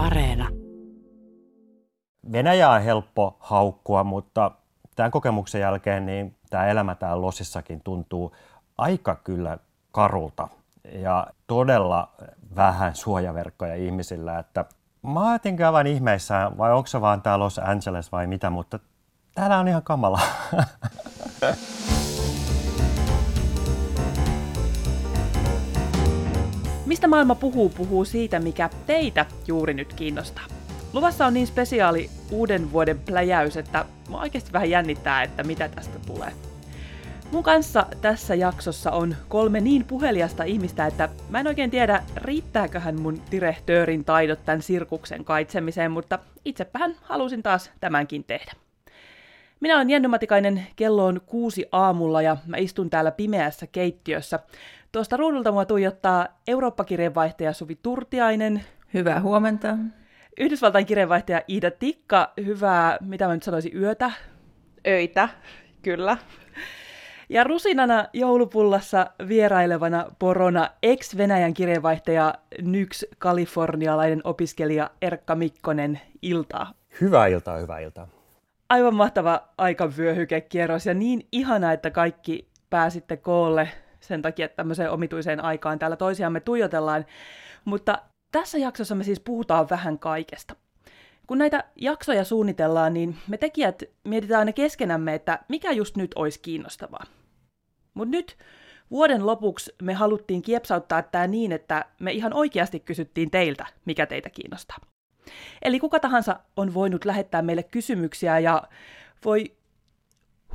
Areena. Venäjä on helppo haukkua, mutta tämän kokemuksen jälkeen niin tämä elämä täällä Losissakin tuntuu aika kyllä karulta ja todella vähän suojaverkkoja ihmisillä, että mä jotenkin aivan ihmeissään, vai onko se vaan tää Los Angeles vai mitä, mutta täällä on ihan kamala. Mistä maailma puhuu, puhuu siitä, mikä teitä juuri nyt kiinnostaa. Luvassa on niin spesiaali uuden vuoden pläjäys, että mä oikeasti vähän jännittää, että mitä tästä tulee. Mun kanssa tässä jaksossa on kolme niin puheliasta ihmistä, että mä en oikein tiedä, riittääköhän mun direhtöörin taidot tämän sirkuksen kaitsemiseen, mutta itsepähän halusin taas tämänkin tehdä. Minä olen Jenny Matikainen, kello on kuusi aamulla ja mä istun täällä pimeässä keittiössä. Tuosta ruudulta mua tuijottaa Eurooppa-kirjeenvaihtaja Suvi Turtiainen. Hyvää huomenta. Yhdysvaltain kirjeenvaihtaja Iida Tikka, hyvää, mitä mä nyt sanoisin, yötä. Öitä, kyllä. Ja rusinana joulupullassa vierailevana porona ex-Venäjän kirjeenvaihtaja Nyks kalifornialainen opiskelija Erkka Mikkonen, iltaa. Hyvää iltaa, hyvää iltaa. Aivan mahtava aikavyöhykekierros ja niin ihana, että kaikki pääsitte koolle sen takia, että tämmöiseen omituiseen aikaan täällä toisiamme tuijotellaan. Mutta tässä jaksossa me siis puhutaan vähän kaikesta. Kun näitä jaksoja suunnitellaan, niin me tekijät mietitään aina keskenämme, että mikä just nyt olisi kiinnostavaa. Mutta nyt vuoden lopuksi me haluttiin kiepsauttaa tämä niin, että me ihan oikeasti kysyttiin teiltä, mikä teitä kiinnostaa. Eli kuka tahansa on voinut lähettää meille kysymyksiä ja voi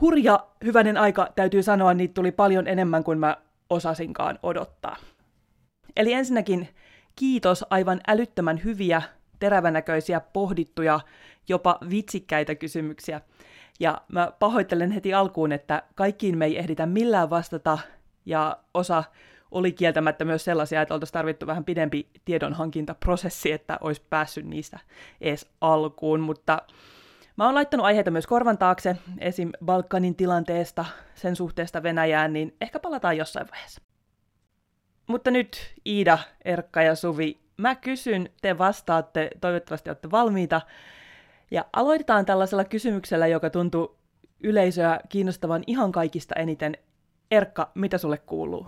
hurja hyvänen aika, täytyy sanoa, niitä tuli paljon enemmän kuin mä osasinkaan odottaa. Eli ensinnäkin kiitos aivan älyttömän hyviä, terävänäköisiä, pohdittuja, jopa vitsikkäitä kysymyksiä. Ja mä pahoittelen heti alkuun, että kaikkiin me ei ehditä millään vastata, ja osa oli kieltämättä myös sellaisia, että oltaisiin tarvittu vähän pidempi tiedonhankintaprosessi, että olisi päässyt niistä edes alkuun, mutta Mä oon laittanut aiheita myös korvan taakse, esim. Balkanin tilanteesta, sen suhteesta Venäjään, niin ehkä palataan jossain vaiheessa. Mutta nyt Iida, Erkka ja Suvi, mä kysyn, te vastaatte, toivottavasti olette valmiita. Ja aloitetaan tällaisella kysymyksellä, joka tuntuu yleisöä kiinnostavan ihan kaikista eniten. Erkka, mitä sulle kuuluu?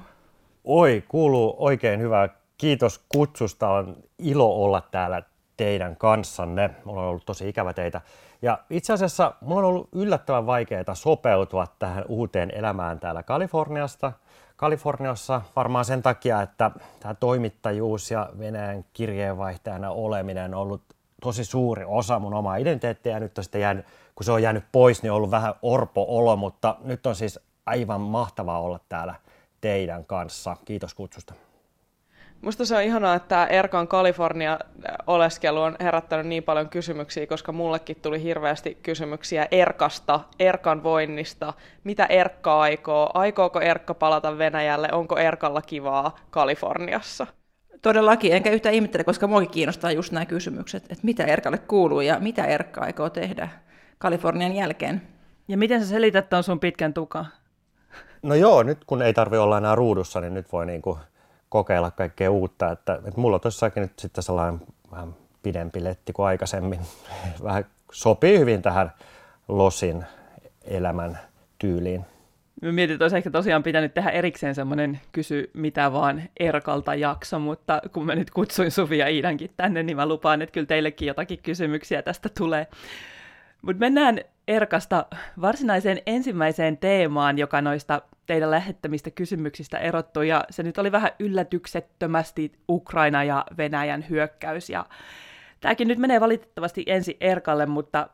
Oi, kuuluu oikein hyvää. Kiitos kutsusta. On ilo olla täällä teidän kanssanne. Mulla on ollut tosi ikävä teitä. Ja itse asiassa mulla on ollut yllättävän vaikeaa sopeutua tähän uuteen elämään täällä Kaliforniasta. Kaliforniassa varmaan sen takia, että tämä toimittajuus ja Venäjän kirjeenvaihtajana oleminen on ollut tosi suuri osa mun omaa identiteettiä ja nyt on sitten jäänyt, kun se on jäänyt pois, niin on ollut vähän orpo-olo, mutta nyt on siis aivan mahtavaa olla täällä teidän kanssa. Kiitos kutsusta. Musta se on ihanaa, että Erkan Kalifornia-oleskelu on herättänyt niin paljon kysymyksiä, koska mullekin tuli hirveästi kysymyksiä Erkasta, Erkan voinnista, mitä Erkka aikoo, aikooko Erkka palata Venäjälle, onko Erkalla kivaa Kaliforniassa? Todellakin, enkä yhtä ihmettele, koska muakin kiinnostaa just nämä kysymykset, että mitä Erkalle kuuluu ja mitä Erkka aikoo tehdä Kalifornian jälkeen. Ja miten sä selität tuon sun pitkän tukan? No joo, nyt kun ei tarvi olla enää ruudussa, niin nyt voi niinku kokeilla kaikkea uutta. Että, että mulla on tossakin nyt sitten sellainen vähän pidempi letti kuin aikaisemmin. Vähän sopii hyvin tähän losin elämän tyyliin. Mä mietin, että olisi ehkä tosiaan pitänyt tehdä erikseen semmoinen kysy mitä vaan Erkalta jakso, mutta kun mä nyt kutsuin Suvi ja Iidankin tänne, niin mä lupaan, että kyllä teillekin jotakin kysymyksiä tästä tulee. Mutta mennään Erkasta varsinaiseen ensimmäiseen teemaan, joka noista teidän lähettämistä kysymyksistä erottu, ja se nyt oli vähän yllätyksettömästi Ukraina ja Venäjän hyökkäys, ja tämäkin nyt menee valitettavasti ensi Erkalle, mutta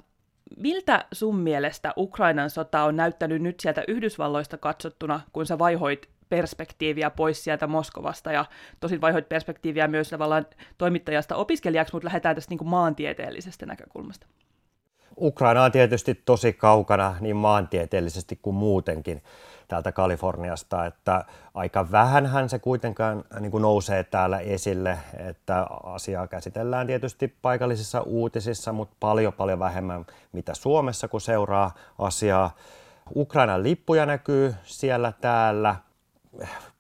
miltä sun mielestä Ukrainan sota on näyttänyt nyt sieltä Yhdysvalloista katsottuna, kun sä vaihoit perspektiiviä pois sieltä Moskovasta, ja tosin vaihoit perspektiiviä myös tavallaan toimittajasta opiskelijaksi, mutta lähdetään tästä niin kuin maantieteellisestä näkökulmasta. Ukraina on tietysti tosi kaukana niin maantieteellisesti kuin muutenkin täältä Kaliforniasta, että aika vähänhän se kuitenkaan niin kuin nousee täällä esille, että asiaa käsitellään tietysti paikallisissa uutisissa, mutta paljon paljon vähemmän mitä Suomessa, kun seuraa asiaa. Ukrainan lippuja näkyy siellä täällä.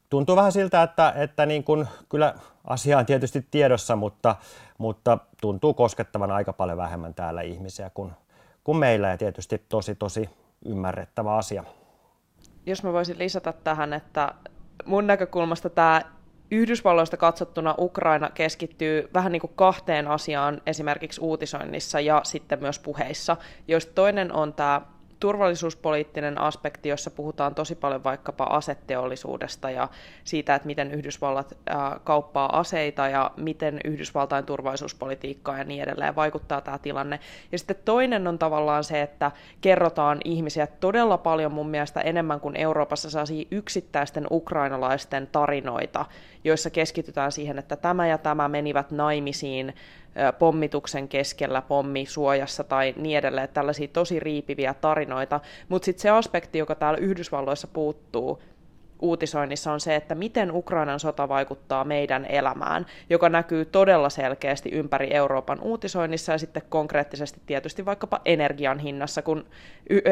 tuntuu vähän siltä, että, että niin kuin, kyllä asia on tietysti tiedossa, mutta, mutta tuntuu koskettavan aika paljon vähemmän täällä ihmisiä kuin, kuin meillä ja tietysti tosi tosi ymmärrettävä asia. Jos mä voisin lisätä tähän, että mun näkökulmasta tämä Yhdysvalloista katsottuna Ukraina keskittyy vähän niin kuin kahteen asiaan esimerkiksi uutisoinnissa ja sitten myös puheissa, joista toinen on tämä turvallisuuspoliittinen aspekti, jossa puhutaan tosi paljon vaikkapa asetteollisuudesta ja siitä, että miten Yhdysvallat kauppaa aseita ja miten Yhdysvaltain turvallisuuspolitiikkaa ja niin edelleen vaikuttaa tämä tilanne. Ja sitten toinen on tavallaan se, että kerrotaan ihmisiä todella paljon mun mielestä enemmän kuin Euroopassa saa yksittäisten ukrainalaisten tarinoita, joissa keskitytään siihen, että tämä ja tämä menivät naimisiin pommituksen keskellä, pommisuojassa tai niin edelleen, tällaisia tosi riipiviä tarinoita. Mutta sitten se aspekti, joka täällä Yhdysvalloissa puuttuu, uutisoinnissa on se, että miten Ukrainan sota vaikuttaa meidän elämään, joka näkyy todella selkeästi ympäri Euroopan uutisoinnissa ja sitten konkreettisesti tietysti vaikkapa energian hinnassa. Kun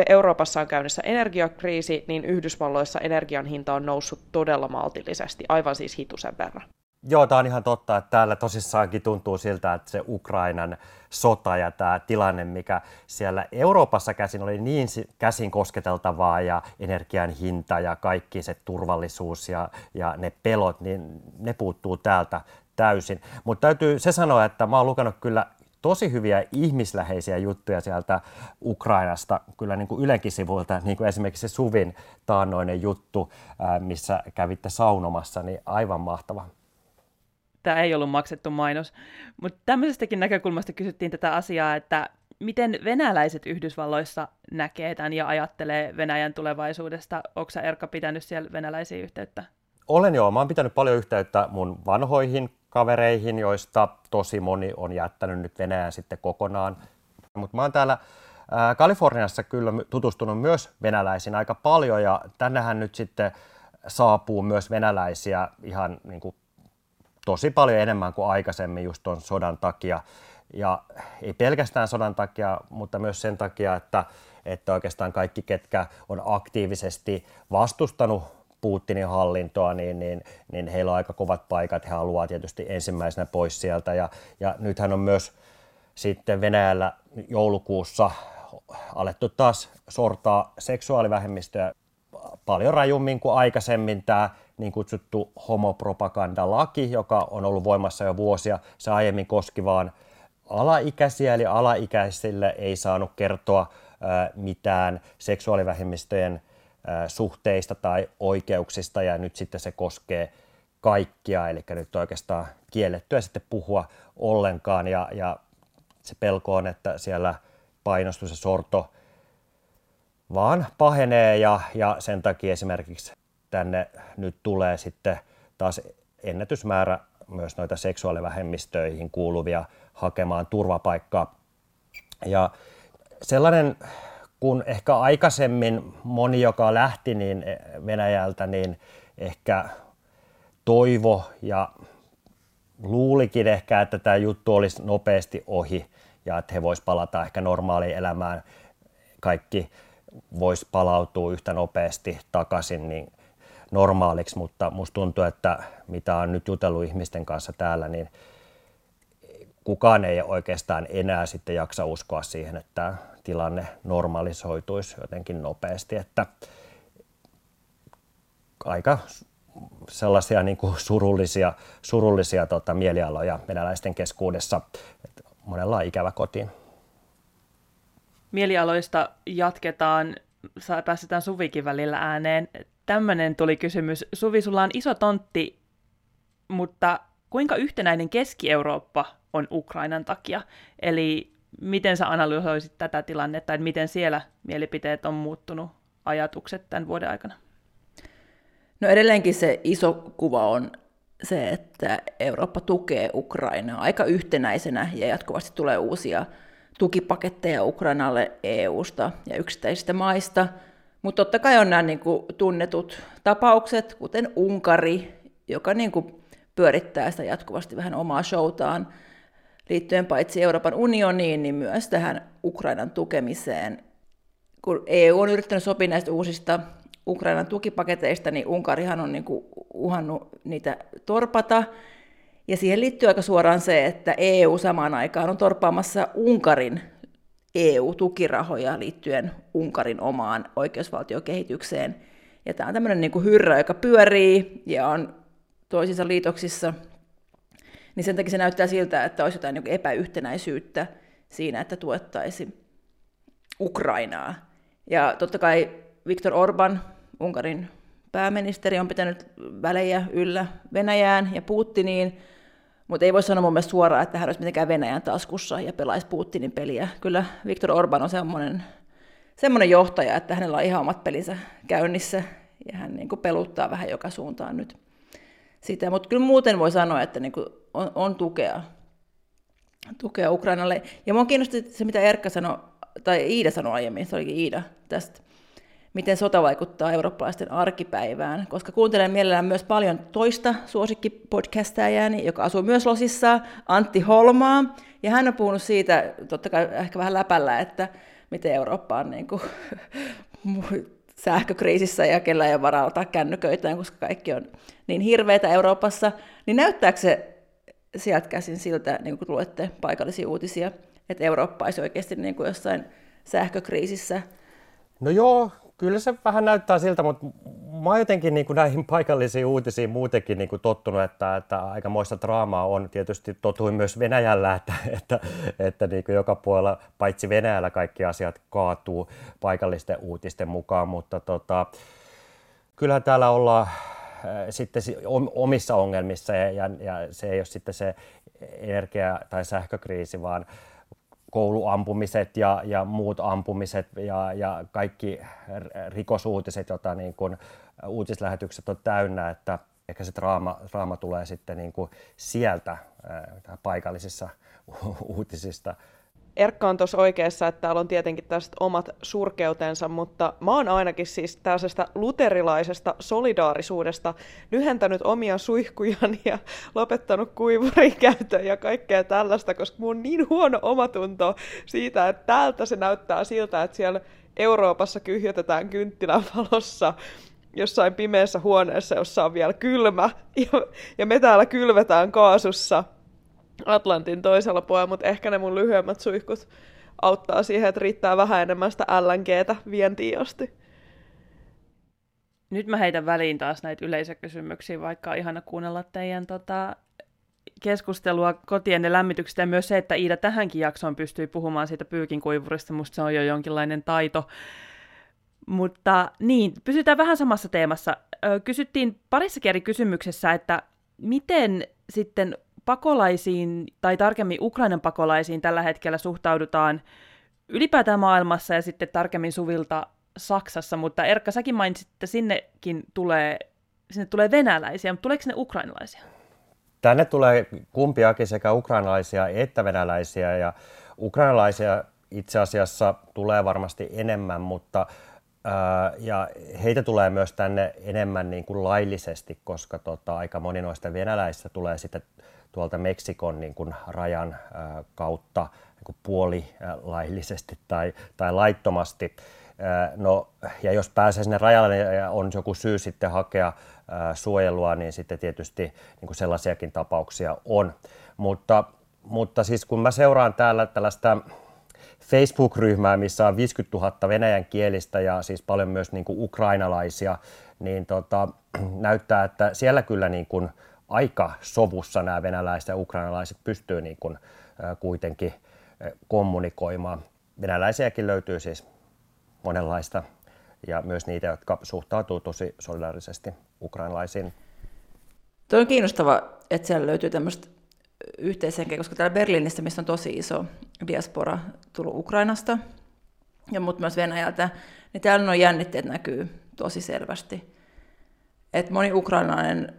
Euroopassa on käynnissä energiakriisi, niin Yhdysvalloissa energian hinta on noussut todella maltillisesti, aivan siis hitusen verran. Joo, tämä on ihan totta, että täällä tosissaankin tuntuu siltä, että se Ukrainan sota ja tämä tilanne, mikä siellä Euroopassa käsin oli niin käsin kosketeltavaa ja energian hinta ja kaikki se turvallisuus ja, ja ne pelot, niin ne puuttuu täältä täysin. Mutta täytyy se sanoa, että mä oon lukenut kyllä tosi hyviä ihmisläheisiä juttuja sieltä Ukrainasta, kyllä niin kuin Ylenkin sivuilta, niin kuin esimerkiksi se Suvin taannoinen juttu, missä kävitte saunomassa, niin aivan mahtava tämä ei ollut maksettu mainos. Mutta tämmöisestäkin näkökulmasta kysyttiin tätä asiaa, että miten venäläiset Yhdysvalloissa näkee tämän ja ajattelee Venäjän tulevaisuudesta. Onko sä Erkka pitänyt siellä venäläisiä yhteyttä? Olen joo. Mä oon pitänyt paljon yhteyttä mun vanhoihin kavereihin, joista tosi moni on jättänyt nyt Venäjän sitten kokonaan. Mutta mä oon täällä Kaliforniassa kyllä tutustunut myös venäläisiin aika paljon ja tännehän nyt sitten saapuu myös venäläisiä ihan niin kuin tosi paljon enemmän kuin aikaisemmin just tuon sodan takia. Ja ei pelkästään sodan takia, mutta myös sen takia, että, että oikeastaan kaikki, ketkä on aktiivisesti vastustanut Putinin hallintoa, niin, niin, niin heillä on aika kovat paikat. He haluaa tietysti ensimmäisenä pois sieltä. Ja, ja nythän on myös sitten Venäjällä joulukuussa alettu taas sortaa seksuaalivähemmistöjä paljon rajummin kuin aikaisemmin. Tämä niin kutsuttu homopropagandalaki, joka on ollut voimassa jo vuosia. Se aiemmin koski vain alaikäisiä, eli alaikäisille ei saanut kertoa mitään seksuaalivähemmistöjen suhteista tai oikeuksista, ja nyt sitten se koskee kaikkia, eli nyt oikeastaan kiellettyä sitten puhua ollenkaan, ja, ja se pelko on, että siellä painostus ja sorto vaan pahenee, ja, ja sen takia esimerkiksi tänne nyt tulee sitten taas ennätysmäärä myös noita seksuaalivähemmistöihin kuuluvia hakemaan turvapaikkaa. Ja sellainen, kun ehkä aikaisemmin moni, joka lähti niin Venäjältä, niin ehkä toivo ja luulikin ehkä, että tämä juttu olisi nopeasti ohi ja että he voisivat palata ehkä normaaliin elämään. Kaikki voisi palautua yhtä nopeasti takaisin, niin normaaliksi, mutta musta tuntuu, että mitä on nyt jutellut ihmisten kanssa täällä, niin kukaan ei oikeastaan enää sitten jaksa uskoa siihen, että tilanne normalisoituisi jotenkin nopeasti, että aika sellaisia niin kuin surullisia, surullisia tota, mielialoja venäläisten keskuudessa. Monella on ikävä kotiin. Mielialoista jatketaan, päästetään Suvikin välillä ääneen tämmöinen tuli kysymys. Suvi, sulla on iso tontti, mutta kuinka yhtenäinen Keski-Eurooppa on Ukrainan takia? Eli miten sä analysoisit tätä tilannetta, että miten siellä mielipiteet on muuttunut, ajatukset tämän vuoden aikana? No edelleenkin se iso kuva on se, että Eurooppa tukee Ukrainaa aika yhtenäisenä ja jatkuvasti tulee uusia tukipaketteja Ukrainalle EUsta ja yksittäisistä maista – mutta totta kai on nämä niin tunnetut tapaukset, kuten Unkari, joka niin pyörittää sitä jatkuvasti vähän omaa showtaan liittyen paitsi Euroopan unioniin, niin myös tähän Ukrainan tukemiseen. Kun EU on yrittänyt sopia näistä uusista Ukrainan tukipaketeista, niin Unkarihan on niin uhannut niitä torpata. Ja siihen liittyy aika suoraan se, että EU samaan aikaan on torpaamassa Unkarin EU-tukirahoja liittyen Unkarin omaan oikeusvaltiokehitykseen. Ja tämä on tämmöinen niin kuin hyrrä, joka pyörii ja on toisissa liitoksissa. Niin sen takia se näyttää siltä, että olisi jotain niin epäyhtenäisyyttä siinä, että tuettaisiin Ukrainaa. Ja totta kai Viktor Orban, Unkarin pääministeri, on pitänyt välejä yllä Venäjään ja Putiniin, mutta ei voi sanoa mun mielestä suoraan, että hän olisi mitenkään Venäjän taskussa ja pelaisi Putinin peliä. Kyllä Viktor Orban on semmoinen, semmoinen johtaja, että hänellä on ihan omat pelinsä käynnissä ja hän niin kuin peluttaa vähän joka suuntaan nyt sitä. Mutta kyllä muuten voi sanoa, että niin kuin on, on tukea, tukea Ukrainalle. Ja minua kiinnosti se, mitä Erkka sanoi, tai Iida sanoi aiemmin, se olikin Iida tästä, miten sota vaikuttaa eurooppalaisten arkipäivään, koska kuuntelen mielellään myös paljon toista suosikkipodcastajääni, joka asuu myös Losissa, Antti Holmaa, ja hän on puhunut siitä, totta kai ehkä vähän läpällä, että miten Eurooppa on niin kuin, sähkökriisissä ja kellä ei ole varaa ottaa kännyköitään, koska kaikki on niin hirveitä Euroopassa, niin näyttääkö se sieltä käsin siltä, niin kun luette paikallisia uutisia, että Eurooppa olisi oikeasti niin kuin jossain sähkökriisissä? No joo, kyllä se vähän näyttää siltä, mutta mä oon jotenkin niin kuin näihin paikallisiin uutisiin muutenkin niin kuin tottunut, että, että aikamoista draamaa on. Tietysti totuin myös Venäjällä, että, että, että niin kuin joka puolella, paitsi Venäjällä kaikki asiat kaatuu paikallisten uutisten mukaan, mutta tota, kyllähän täällä ollaan äh, sitten omissa ongelmissa ja, ja, ja se ei ole sitten se energia- tai sähkökriisi, vaan kouluampumiset ja, ja muut ampumiset ja, ja kaikki rikosuutiset, joita niin kuin uutislähetykset on täynnä, että ehkä se draama, draama tulee sitten niin kuin sieltä ää, paikallisissa uutisista. Erkka on tuossa oikeassa, että täällä on tietenkin tästä omat surkeutensa, mutta mä oon ainakin siis tällaisesta luterilaisesta solidaarisuudesta lyhentänyt omia suihkujani ja lopettanut kuivurin käytön ja kaikkea tällaista, koska mun on niin huono omatunto siitä, että täältä se näyttää siltä, että siellä Euroopassa kyhjötetään kynttilän valossa jossain pimeässä huoneessa, jossa on vielä kylmä, ja, ja me täällä kylvetään kaasussa Atlantin toisella puolella, mutta ehkä ne mun lyhyemmät suihkut auttaa siihen, että riittää vähän enemmän sitä LNGtä vientiin asti. Nyt mä heitän väliin taas näitä yleisökysymyksiä, vaikka on ihana kuunnella teidän tota, keskustelua kotien lämmityksestä ja myös se, että Iida tähänkin jaksoon pystyy puhumaan siitä pyykin kuivurista, musta se on jo jonkinlainen taito. Mutta niin, pysytään vähän samassa teemassa. Kysyttiin parissakin eri kysymyksessä, että miten sitten pakolaisiin, tai tarkemmin Ukrainan pakolaisiin tällä hetkellä suhtaudutaan ylipäätään maailmassa ja sitten tarkemmin Suvilta Saksassa, mutta Erkka, säkin mainitsit, että sinnekin tulee, sinne tulee venäläisiä, mutta tuleeko ne ukrainalaisia? Tänne tulee kumpiakin sekä ukrainalaisia että venäläisiä ja ukrainalaisia itse asiassa tulee varmasti enemmän, mutta ja heitä tulee myös tänne enemmän niin kuin laillisesti, koska tota, aika moni noista venäläisistä tulee sitten tuolta Meksikon niin kuin rajan kautta niin kuin puolilaillisesti tai, tai laittomasti. No, ja jos pääsee sinne rajalle ja on joku syy sitten hakea suojelua, niin sitten tietysti niin kuin sellaisiakin tapauksia on. Mutta, mutta siis kun mä seuraan täällä tällaista Facebook-ryhmää, missä on 50 000 venäjän kielistä ja siis paljon myös niin kuin ukrainalaisia, niin tota, näyttää, että siellä kyllä niin kuin, aika sovussa nämä venäläiset ja ukrainalaiset pystyy niin kuin, kuitenkin kommunikoimaan. Venäläisiäkin löytyy siis monenlaista ja myös niitä, jotka suhtautuu tosi solidaarisesti ukrainalaisiin. Tuo on kiinnostava, että siellä löytyy tämmöistä yhteishenkeä, koska täällä Berliinissä, missä on tosi iso diaspora tullut Ukrainasta, ja mutta myös Venäjältä, niin täällä on jännitteet näkyy tosi selvästi. Et moni ukrainalainen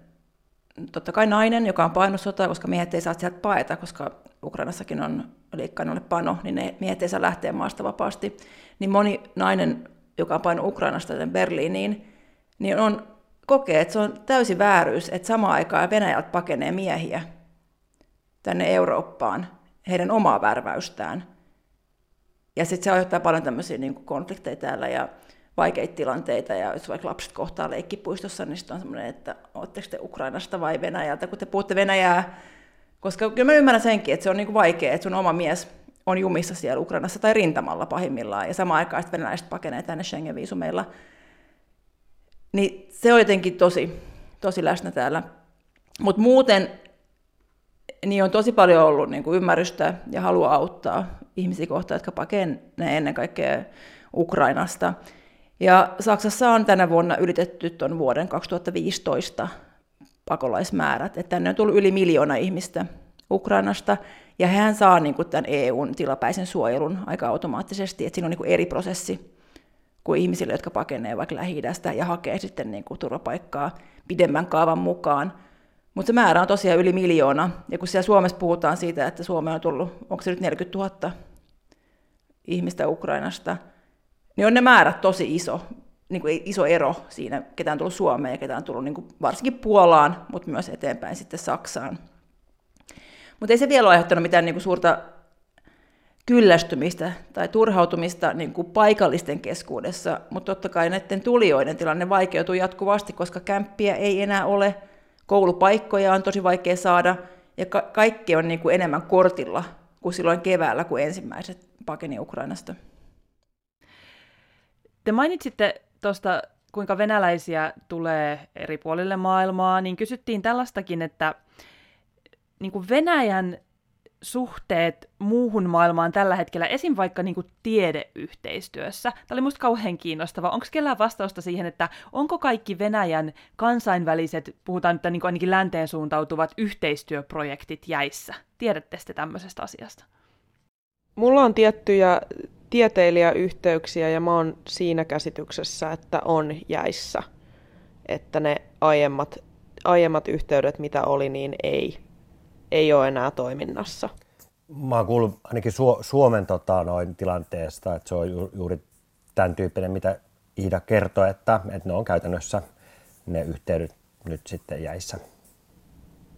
totta kai nainen, joka on painut sotaa, koska miehet ei saa sieltä paeta, koska Ukrainassakin on liikkainolle pano, niin ne miehet ei saa lähteä maasta vapaasti. Niin moni nainen, joka on painut Ukrainasta Berliiniin, niin on, kokee, että se on täysi vääryys, että samaan aikaan Venäjältä pakenee miehiä tänne Eurooppaan, heidän omaa värväystään. Ja sitten se aiheuttaa paljon tämmöisiä niin konflikteja täällä. Ja vaikeita tilanteita, ja jos vaikka lapset kohtaa leikkipuistossa, niin sitten on semmoinen, että oletteko te Ukrainasta vai Venäjältä, kun te puhutte Venäjää, koska kyllä mä ymmärrän senkin, että se on niin kuin vaikea, että sun oma mies on jumissa siellä Ukrainassa tai rintamalla pahimmillaan, ja samaan aikaan venäläiset pakenee tänne Schengen-viisumeilla. Niin se on jotenkin tosi, tosi läsnä täällä. Mutta muuten niin on tosi paljon ollut niin kuin ymmärrystä ja halua auttaa ihmisiä kohtaan, jotka pakenee ennen kaikkea Ukrainasta. Ja Saksassa on tänä vuonna ylitetty tuon vuoden 2015 pakolaismäärät, että tänne on tullut yli miljoona ihmistä Ukrainasta, ja hän saa niin kuin tämän EUn tilapäisen suojelun aika automaattisesti, että siinä on niin kuin eri prosessi kuin ihmisille, jotka pakenee vaikka lähi ja hakee sitten niin kuin turvapaikkaa pidemmän kaavan mukaan. Mutta se määrä on tosiaan yli miljoona, ja kun siellä Suomessa puhutaan siitä, että Suomeen on tullut, onko se nyt 40 000 ihmistä Ukrainasta, niin on ne määrät tosi iso, niin kuin iso ero siinä, ketä on tullut Suomeen ja ketä on tullut niin kuin varsinkin Puolaan, mutta myös eteenpäin sitten Saksaan. Mutta ei se vielä ole aiheuttanut mitään niin kuin suurta kyllästymistä tai turhautumista niin kuin paikallisten keskuudessa, mutta totta kai näiden tulijoiden tilanne vaikeutuu jatkuvasti, koska kämppiä ei enää ole, koulupaikkoja on tosi vaikea saada, ja ka- kaikki on niin kuin enemmän kortilla kuin silloin keväällä, kun ensimmäiset pakeni Ukrainasta. Te mainitsitte tuosta, kuinka venäläisiä tulee eri puolille maailmaa, niin kysyttiin tällaistakin, että niin kuin Venäjän suhteet muuhun maailmaan tällä hetkellä, esim. vaikka niin kuin tiedeyhteistyössä. Tämä oli minusta kauhean kiinnostava. Onko kellään vastausta siihen, että onko kaikki Venäjän kansainväliset, puhutaan nyt niin kuin ainakin länteen suuntautuvat yhteistyöprojektit jäissä? Tiedätte te tämmöisestä asiasta? Mulla on tiettyjä tieteilijäyhteyksiä ja mä oon siinä käsityksessä, että on jäissä. Että ne aiemmat, aiemmat yhteydet, mitä oli, niin ei ei ole enää toiminnassa. Mä oon kuullut ainakin Su- Suomen tota, noin tilanteesta, että se on ju- juuri tämän tyyppinen, mitä Iida kertoi, että, että ne on käytännössä ne yhteydet nyt sitten jäissä.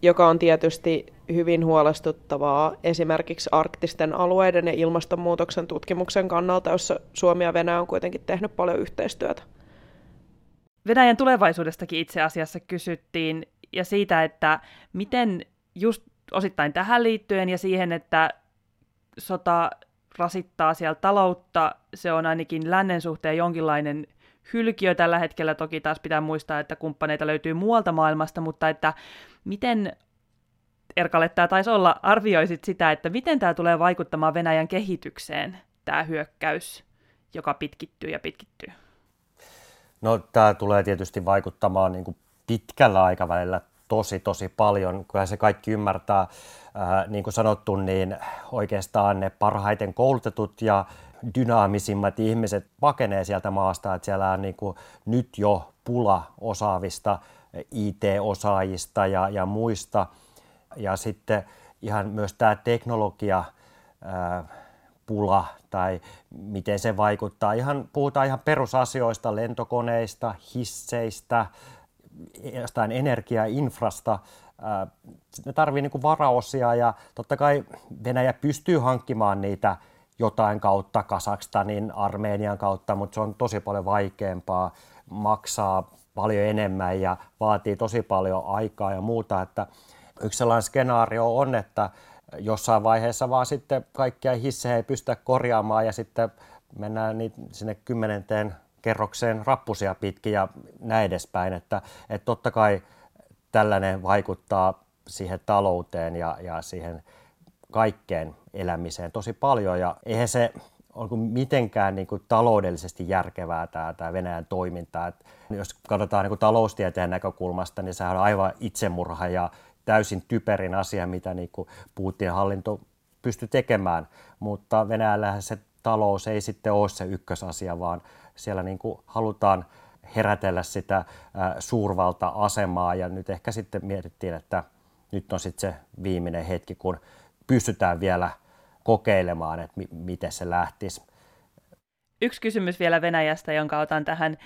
Joka on tietysti hyvin huolestuttavaa esimerkiksi arktisten alueiden ja ilmastonmuutoksen tutkimuksen kannalta, jossa Suomi ja Venäjä on kuitenkin tehnyt paljon yhteistyötä. Venäjän tulevaisuudestakin itse asiassa kysyttiin ja siitä, että miten just osittain tähän liittyen ja siihen, että sota rasittaa siellä taloutta. Se on ainakin lännen suhteen jonkinlainen hylkiö tällä hetkellä. Toki taas pitää muistaa, että kumppaneita löytyy muualta maailmasta, mutta että miten Erkalle tämä taisi olla, arvioisit sitä, että miten tämä tulee vaikuttamaan Venäjän kehitykseen, tämä hyökkäys, joka pitkittyy ja pitkittyy? No tämä tulee tietysti vaikuttamaan niin kuin pitkällä aikavälillä tosi, tosi paljon. Kyllä se kaikki ymmärtää, ää, niin kuin sanottu, niin oikeastaan ne parhaiten koulutetut ja dynaamisimmat ihmiset pakenee sieltä maasta, että siellä on niin kuin nyt jo pula osaavista IT-osaajista ja, ja muista. Ja sitten ihan myös tämä teknologia, ää, pula tai miten se vaikuttaa. Ihan, puhutaan ihan perusasioista, lentokoneista, hisseistä, jostain energiainfrasta. Ne tarvii niin varaosia ja totta kai Venäjä pystyy hankkimaan niitä jotain kautta Kasakstanin, Armenian kautta, mutta se on tosi paljon vaikeampaa, maksaa paljon enemmän ja vaatii tosi paljon aikaa ja muuta. Että yksi sellainen skenaario on, että jossain vaiheessa vaan sitten kaikkia hissejä ei pystytä korjaamaan ja sitten mennään sinne kymmenenteen kerrokseen rappusia pitkin ja näin edespäin. Että, että totta kai tällainen vaikuttaa siihen talouteen ja, ja siihen kaikkeen elämiseen tosi paljon. Ja eihän se ole mitenkään niin kuin taloudellisesti järkevää tämä, tämä Venäjän toiminta. Et jos katsotaan niin kuin taloustieteen näkökulmasta, niin sehän on aivan itsemurha ja täysin typerin asia, mitä niin kuin Putin hallinto pystyy tekemään. Mutta Venäjällähän se talous ei sitten ole se ykkösasia, vaan siellä niin kuin halutaan herätellä sitä suurvalta-asemaa ja nyt ehkä sitten mietittiin, että nyt on sitten se viimeinen hetki, kun pystytään vielä kokeilemaan, että mi- miten se lähtisi. Yksi kysymys vielä Venäjästä, jonka otan tähän.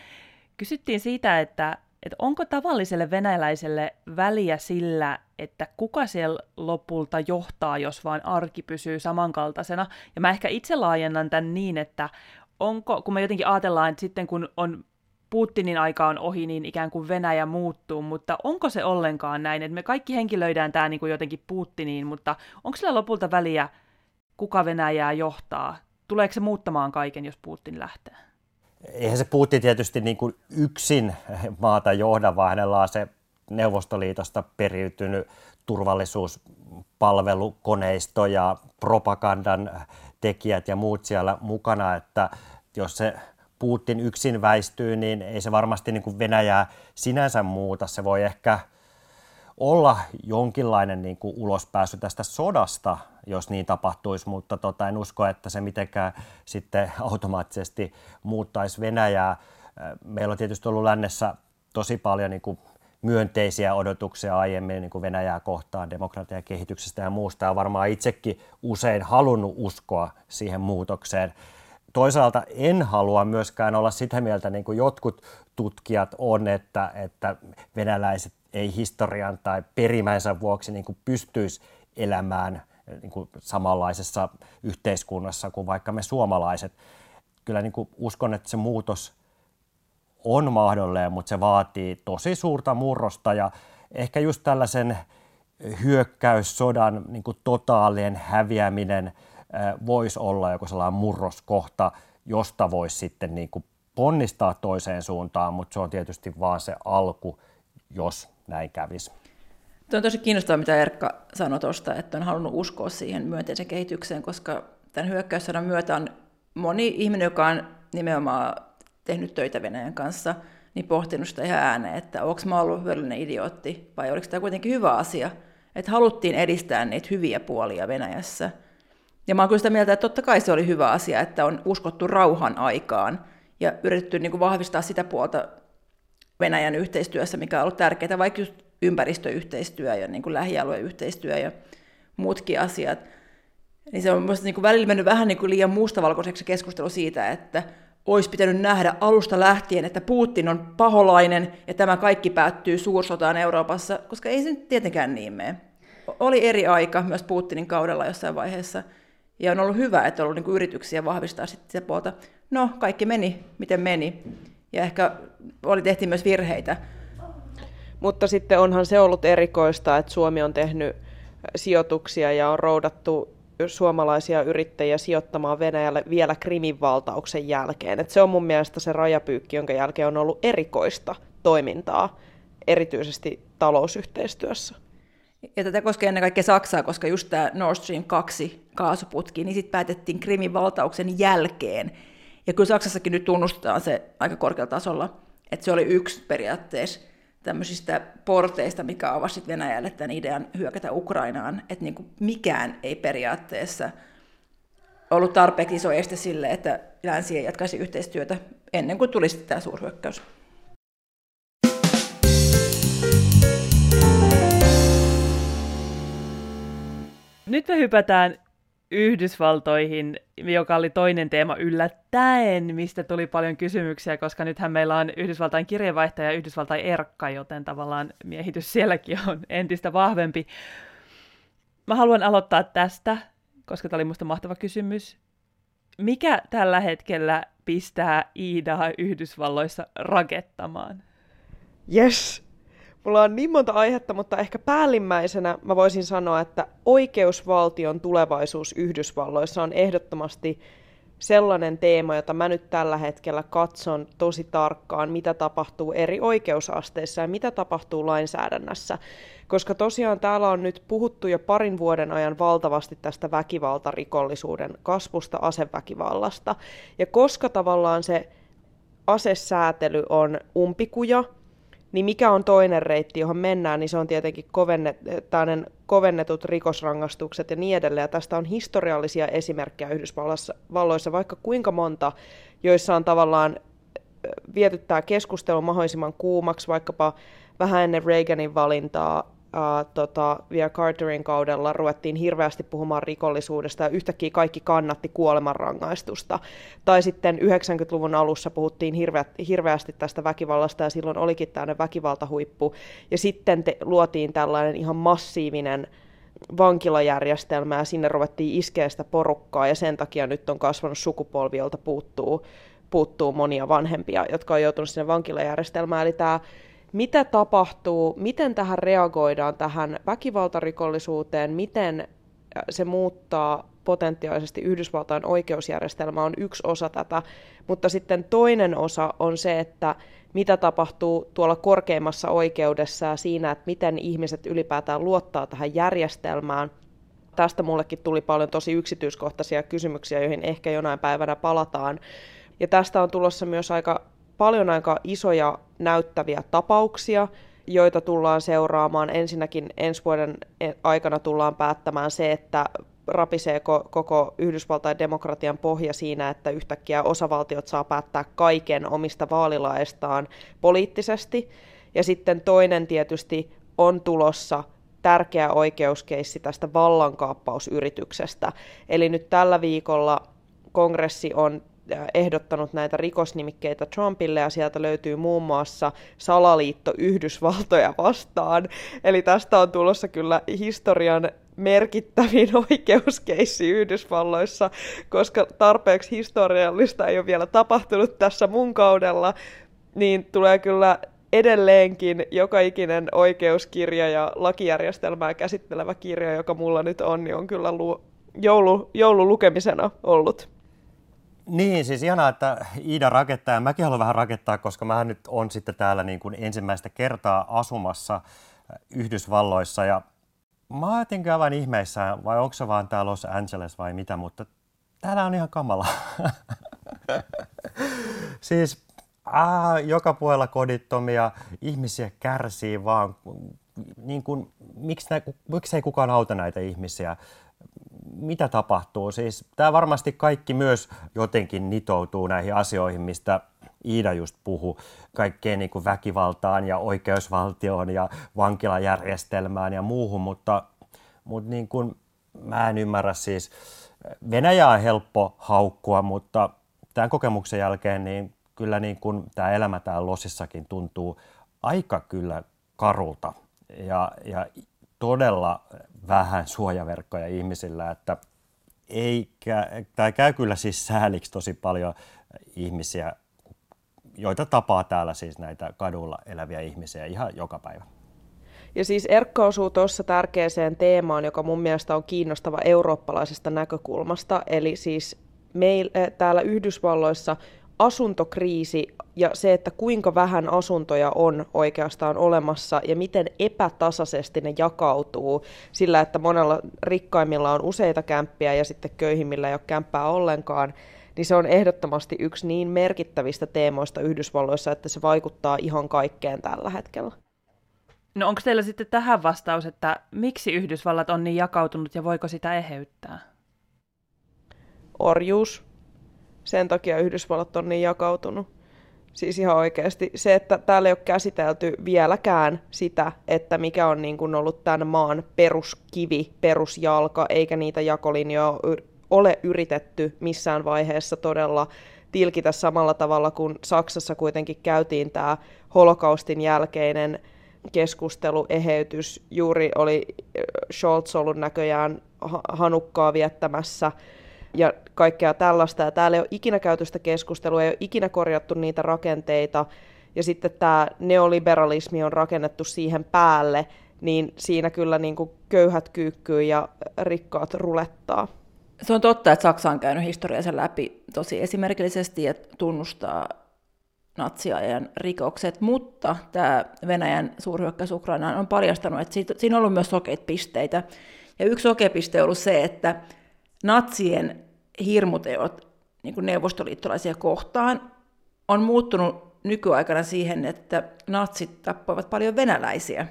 Kysyttiin siitä, että, että onko tavalliselle venäläiselle väliä sillä, että kuka siellä lopulta johtaa, jos vaan arki pysyy samankaltaisena. Ja mä ehkä itse laajennan tämän niin, että onko, kun me jotenkin ajatellaan, että sitten kun on Putinin aika on ohi, niin ikään kuin Venäjä muuttuu, mutta onko se ollenkaan näin, että me kaikki henkilöidään tämä niin kuin jotenkin Putiniin, mutta onko sillä lopulta väliä, kuka Venäjää johtaa? Tuleeko se muuttamaan kaiken, jos Putin lähtee? Eihän se Putin tietysti niin kuin yksin maata johda, vaan hänellä on se Neuvostoliitosta periytynyt turvallisuuspalvelukoneisto ja propagandan tekijät ja muut siellä mukana, että jos se Putin yksin väistyy, niin ei se varmasti niin kuin Venäjää sinänsä muuta. Se voi ehkä olla jonkinlainen niin kuin ulospääsy tästä sodasta, jos niin tapahtuisi, mutta tota, en usko, että se mitenkään sitten automaattisesti muuttaisi Venäjää. Meillä on tietysti ollut lännessä tosi paljon niin kuin myönteisiä odotuksia aiemmin niin kuin Venäjää kohtaan, demokratian kehityksestä ja muusta, ja varmaan itsekin usein halunnut uskoa siihen muutokseen. Toisaalta en halua myöskään olla sitä mieltä, niin kuin jotkut tutkijat on, että, että venäläiset ei historian tai perimänsä vuoksi niin kuin pystyisi elämään niin kuin samanlaisessa yhteiskunnassa kuin vaikka me suomalaiset. Kyllä niin kuin uskon, että se muutos on mahdollinen, mutta se vaatii tosi suurta murrosta ja ehkä just tällaisen hyökkäyssodan niin kuin totaalinen häviäminen voisi olla joku sellainen murroskohta, josta voisi sitten niin kuin ponnistaa toiseen suuntaan, mutta se on tietysti vaan se alku, jos näin kävisi. Tuo on tosi kiinnostavaa, mitä Erkka sanoi tuosta, että on halunnut uskoa siihen myönteiseen kehitykseen, koska tämän hyökkäyssodan myötä on moni ihminen, joka on nimenomaan tehnyt töitä Venäjän kanssa, niin pohtinut sitä ihan ääneen, että onko mä ollut hyödyllinen idiootti vai oliko tämä kuitenkin hyvä asia, että haluttiin edistää niitä hyviä puolia Venäjässä. Ja mä oon kyllä sitä mieltä, että totta kai se oli hyvä asia, että on uskottu rauhan aikaan ja yritetty niin kuin vahvistaa sitä puolta Venäjän yhteistyössä, mikä on ollut tärkeää, vaikka just ympäristöyhteistyö ja niin kuin lähialueyhteistyö ja muutkin asiat. Niin se on minusta niin välillä mennyt vähän niin kuin liian mustavalkoiseksi keskustelu siitä, että olisi pitänyt nähdä alusta lähtien, että Putin on paholainen ja tämä kaikki päättyy suursotaan Euroopassa, koska ei se nyt tietenkään niin mene. Oli eri aika myös Putinin kaudella jossain vaiheessa, ja on ollut hyvä, että on ollut niin yrityksiä vahvistaa sitten sitä puolta. No, kaikki meni, miten meni. Ja ehkä oli, tehtiin myös virheitä. Mutta sitten onhan se ollut erikoista, että Suomi on tehnyt sijoituksia ja on roudattu suomalaisia yrittäjiä sijoittamaan Venäjälle vielä Krimin valtauksen jälkeen. Et se on mun mielestä se rajapyykki, jonka jälkeen on ollut erikoista toimintaa, erityisesti talousyhteistyössä. Ja tätä koskee ennen kaikkea Saksaa, koska just tämä Nord Stream 2 kaasuputki, niin sitten päätettiin Krimin valtauksen jälkeen. Ja kyllä Saksassakin nyt tunnustetaan se aika korkealla tasolla, että se oli yksi periaatteessa tämmöisistä porteista, mikä avasi Venäjälle tämän idean hyökätä Ukrainaan, että niin kuin mikään ei periaatteessa ollut tarpeeksi iso este sille, että länsi ei jatkaisi yhteistyötä ennen kuin tulisi tämä suurhyökkäys. Nyt me hypätään Yhdysvaltoihin, joka oli toinen teema yllättäen, mistä tuli paljon kysymyksiä, koska nythän meillä on Yhdysvaltain kirjeenvaihtaja ja Yhdysvaltain erkka, joten tavallaan miehitys sielläkin on entistä vahvempi. Mä haluan aloittaa tästä, koska tämä oli musta mahtava kysymys. Mikä tällä hetkellä pistää Iidaa Yhdysvalloissa rakettamaan? Yes, Mulla on niin monta aihetta, mutta ehkä päällimmäisenä mä voisin sanoa, että oikeusvaltion tulevaisuus Yhdysvalloissa on ehdottomasti sellainen teema, jota mä nyt tällä hetkellä katson tosi tarkkaan, mitä tapahtuu eri oikeusasteissa ja mitä tapahtuu lainsäädännössä. Koska tosiaan täällä on nyt puhuttu jo parin vuoden ajan valtavasti tästä väkivaltarikollisuuden kasvusta, aseväkivallasta. Ja koska tavallaan se asesäätely on umpikuja, niin mikä on toinen reitti, johon mennään, niin se on tietenkin kovennet, kovennetut rikosrangaistukset ja niin edelleen. Ja tästä on historiallisia esimerkkejä Yhdysvalloissa vaikka kuinka monta, joissa on tavallaan vietyttää keskustelu mahdollisimman kuumaksi, vaikkapa vähän ennen Reaganin valintaa uh, tota, vielä Carterin kaudella ruvettiin hirveästi puhumaan rikollisuudesta ja yhtäkkiä kaikki kannatti kuolemanrangaistusta. Tai sitten 90-luvun alussa puhuttiin hirveä, hirveästi tästä väkivallasta ja silloin olikin tämmöinen väkivaltahuippu. Ja sitten te, luotiin tällainen ihan massiivinen vankilajärjestelmää, sinne ruvettiin iskeä sitä porukkaa ja sen takia nyt on kasvanut sukupolvi, jolta puuttuu, puuttuu monia vanhempia, jotka on joutunut sinne vankilajärjestelmään. Eli tämä mitä tapahtuu, miten tähän reagoidaan, tähän väkivaltarikollisuuteen, miten se muuttaa potentiaalisesti Yhdysvaltain oikeusjärjestelmä on yksi osa tätä, mutta sitten toinen osa on se, että mitä tapahtuu tuolla korkeimmassa oikeudessa ja siinä, että miten ihmiset ylipäätään luottaa tähän järjestelmään. Tästä mullekin tuli paljon tosi yksityiskohtaisia kysymyksiä, joihin ehkä jonain päivänä palataan. Ja tästä on tulossa myös aika paljon aika isoja näyttäviä tapauksia, joita tullaan seuraamaan. Ensinnäkin ensi vuoden aikana tullaan päättämään se, että rapisee koko Yhdysvaltain demokratian pohja siinä, että yhtäkkiä osavaltiot saa päättää kaiken omista vaalilaestaan poliittisesti. Ja sitten toinen tietysti on tulossa tärkeä oikeuskeissi tästä vallankaappausyrityksestä. Eli nyt tällä viikolla kongressi on ehdottanut näitä rikosnimikkeitä Trumpille ja sieltä löytyy muun muassa salaliitto Yhdysvaltoja vastaan. Eli tästä on tulossa kyllä historian merkittävin oikeuskeissi Yhdysvalloissa, koska tarpeeksi historiallista ei ole vielä tapahtunut tässä mun kaudella, niin tulee kyllä edelleenkin joka ikinen oikeuskirja ja lakijärjestelmää käsittelevä kirja, joka mulla nyt on, niin on kyllä lu- joulu, joululukemisena ollut. Niin, siis ihanaa, että Iida rakettaa ja mäkin haluan vähän rakettaa, koska mä nyt on sitten täällä niin kuin ensimmäistä kertaa asumassa Yhdysvalloissa ja mä ajattelin aivan ihmeissään, vai onko se vaan tää Los Angeles vai mitä, mutta täällä on ihan kamala. siis aa, joka puolella kodittomia, ihmisiä kärsii vaan, niin kuin, miksi, nä, miksi ei kukaan auta näitä ihmisiä? Mitä tapahtuu? Siis tämä varmasti kaikki myös jotenkin nitoutuu näihin asioihin, mistä Iida just puhu, kaikkeen niin kuin väkivaltaan ja oikeusvaltioon ja vankilajärjestelmään ja muuhun, mutta, mutta niin kuin, mä en ymmärrä siis, Venäjä on helppo haukkua, mutta tämän kokemuksen jälkeen niin kyllä niin kuin tämä elämä täällä Losissakin tuntuu aika kyllä karulta. Ja, ja todella vähän suojaverkkoja ihmisillä, että ei, tämä käy kyllä siis sääliksi tosi paljon ihmisiä joita tapaa täällä siis näitä kadulla eläviä ihmisiä ihan joka päivä. Ja siis Erkka osuu tuossa tärkeäseen teemaan, joka mun mielestä on kiinnostava eurooppalaisesta näkökulmasta. Eli siis meillä äh, täällä Yhdysvalloissa asuntokriisi ja se, että kuinka vähän asuntoja on oikeastaan olemassa ja miten epätasaisesti ne jakautuu sillä, että monella rikkaimmilla on useita kämppiä ja sitten köyhimmillä ei ole kämppää ollenkaan, niin se on ehdottomasti yksi niin merkittävistä teemoista Yhdysvalloissa, että se vaikuttaa ihan kaikkeen tällä hetkellä. No onko teillä sitten tähän vastaus, että miksi Yhdysvallat on niin jakautunut ja voiko sitä eheyttää? Orjuus. Sen takia Yhdysvallat on niin jakautunut. Siis ihan oikeasti se, että täällä ei ole käsitelty vieläkään sitä, että mikä on niin kuin ollut tämän maan peruskivi, perusjalka, eikä niitä jakolinjoja ole yritetty missään vaiheessa todella tilkitä samalla tavalla kuin Saksassa kuitenkin käytiin tämä holokaustin jälkeinen keskustelu, eheytys. Juuri oli Scholz ollut näköjään hanukkaa viettämässä ja kaikkea tällaista. Ja täällä ei ole ikinä käytöstä keskustelua, ei ole ikinä korjattu niitä rakenteita. Ja sitten tämä neoliberalismi on rakennettu siihen päälle, niin siinä kyllä niin kuin köyhät kyykkyy ja rikkaat rulettaa. Se on totta, että Saksa on käynyt historiansa läpi tosi esimerkillisesti ja tunnustaa natsiajan rikokset, mutta tämä Venäjän suurhyökkäys Ukrainaan on paljastanut, että siitä, siinä on ollut myös sokeita pisteitä. Ja yksi sokepiste on ollut se, että natsien hirmuteot niin kuin neuvostoliittolaisia kohtaan on muuttunut nykyaikana siihen, että natsit tappoivat paljon venäläisiä.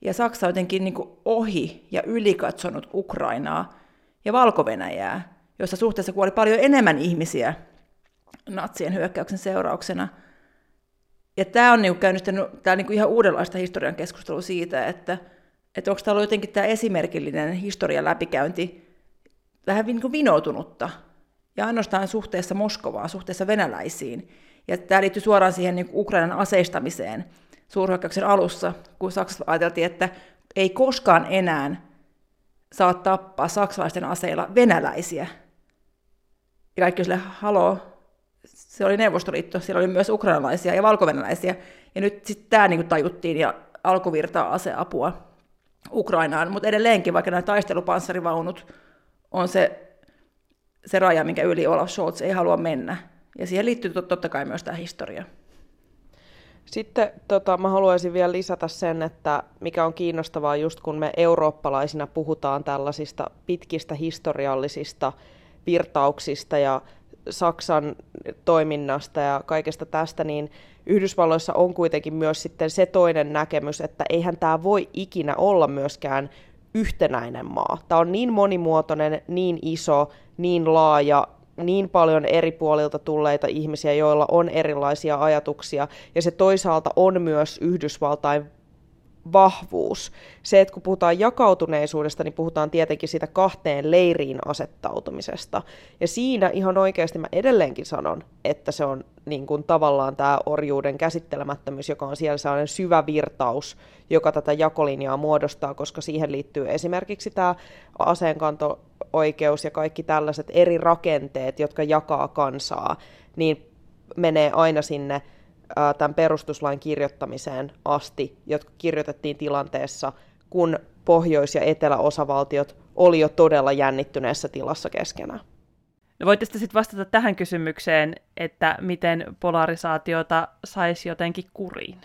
Ja Saksa on jotenkin niin ohi ja ylikatsonut Ukrainaa ja valko jossa suhteessa kuoli paljon enemmän ihmisiä natsien hyökkäyksen seurauksena. Ja tämä on niinku käynnistänyt tää niinku ihan uudenlaista historian keskustelua siitä, että, että onko täällä jotenkin tämä esimerkillinen historian läpikäynti vähän niinku vinoutunutta, ja ainoastaan suhteessa Moskovaan, suhteessa venäläisiin. Ja tämä liittyy suoraan siihen niin Ukrainan aseistamiseen suurhyökkäyksen alussa, kun Saksassa ajateltiin, että ei koskaan enää saat tappaa saksalaisten aseilla venäläisiä. Ja kaikki sille, haloo, se oli Neuvostoliitto, siellä oli myös ukrainalaisia ja valkovenäläisiä. Ja nyt sitten tämä niin tajuttiin ja alkuvirtaa aseapua Ukrainaan. Mutta edelleenkin, vaikka nämä taistelupanssarivaunut on se, se raja, minkä yli Olaf Scholz ei halua mennä. Ja siihen liittyy totta kai myös tämä historia. Sitten tota, mä haluaisin vielä lisätä sen, että mikä on kiinnostavaa just kun me eurooppalaisina puhutaan tällaisista pitkistä historiallisista virtauksista ja Saksan toiminnasta ja kaikesta tästä, niin Yhdysvalloissa on kuitenkin myös sitten se toinen näkemys, että eihän tämä voi ikinä olla myöskään yhtenäinen maa. Tämä on niin monimuotoinen, niin iso, niin laaja, niin paljon eri puolilta tulleita ihmisiä, joilla on erilaisia ajatuksia, ja se toisaalta on myös Yhdysvaltain vahvuus. Se, että kun puhutaan jakautuneisuudesta, niin puhutaan tietenkin siitä kahteen leiriin asettautumisesta. Ja siinä ihan oikeasti mä edelleenkin sanon, että se on niin kuin tavallaan tämä orjuuden käsittelemättömyys, joka on siellä sellainen syvä virtaus, joka tätä jakolinjaa muodostaa, koska siihen liittyy esimerkiksi tämä aseenkanto-oikeus ja kaikki tällaiset eri rakenteet, jotka jakaa kansaa, niin menee aina sinne tämän perustuslain kirjoittamiseen asti, jotka kirjoitettiin tilanteessa, kun pohjois- ja eteläosavaltiot oli jo todella jännittyneessä tilassa keskenään. No voitte sitten vastata tähän kysymykseen, että miten polarisaatiota saisi jotenkin kuriin?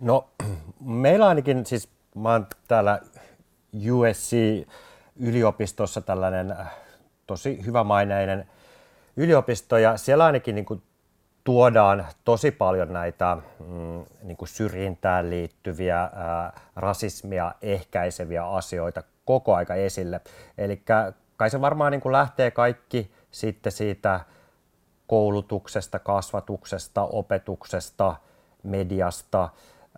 No, meillä ainakin, siis mä oon täällä USC-yliopistossa tällainen äh, tosi hyvämaineinen yliopisto, ja siellä ainakin niin kuin tuodaan tosi paljon näitä mm, niin kuin syrjintään liittyviä, ää, rasismia ehkäiseviä asioita koko aika esille. Eli kai se varmaan niin kuin lähtee kaikki sitten siitä koulutuksesta, kasvatuksesta, opetuksesta, mediasta.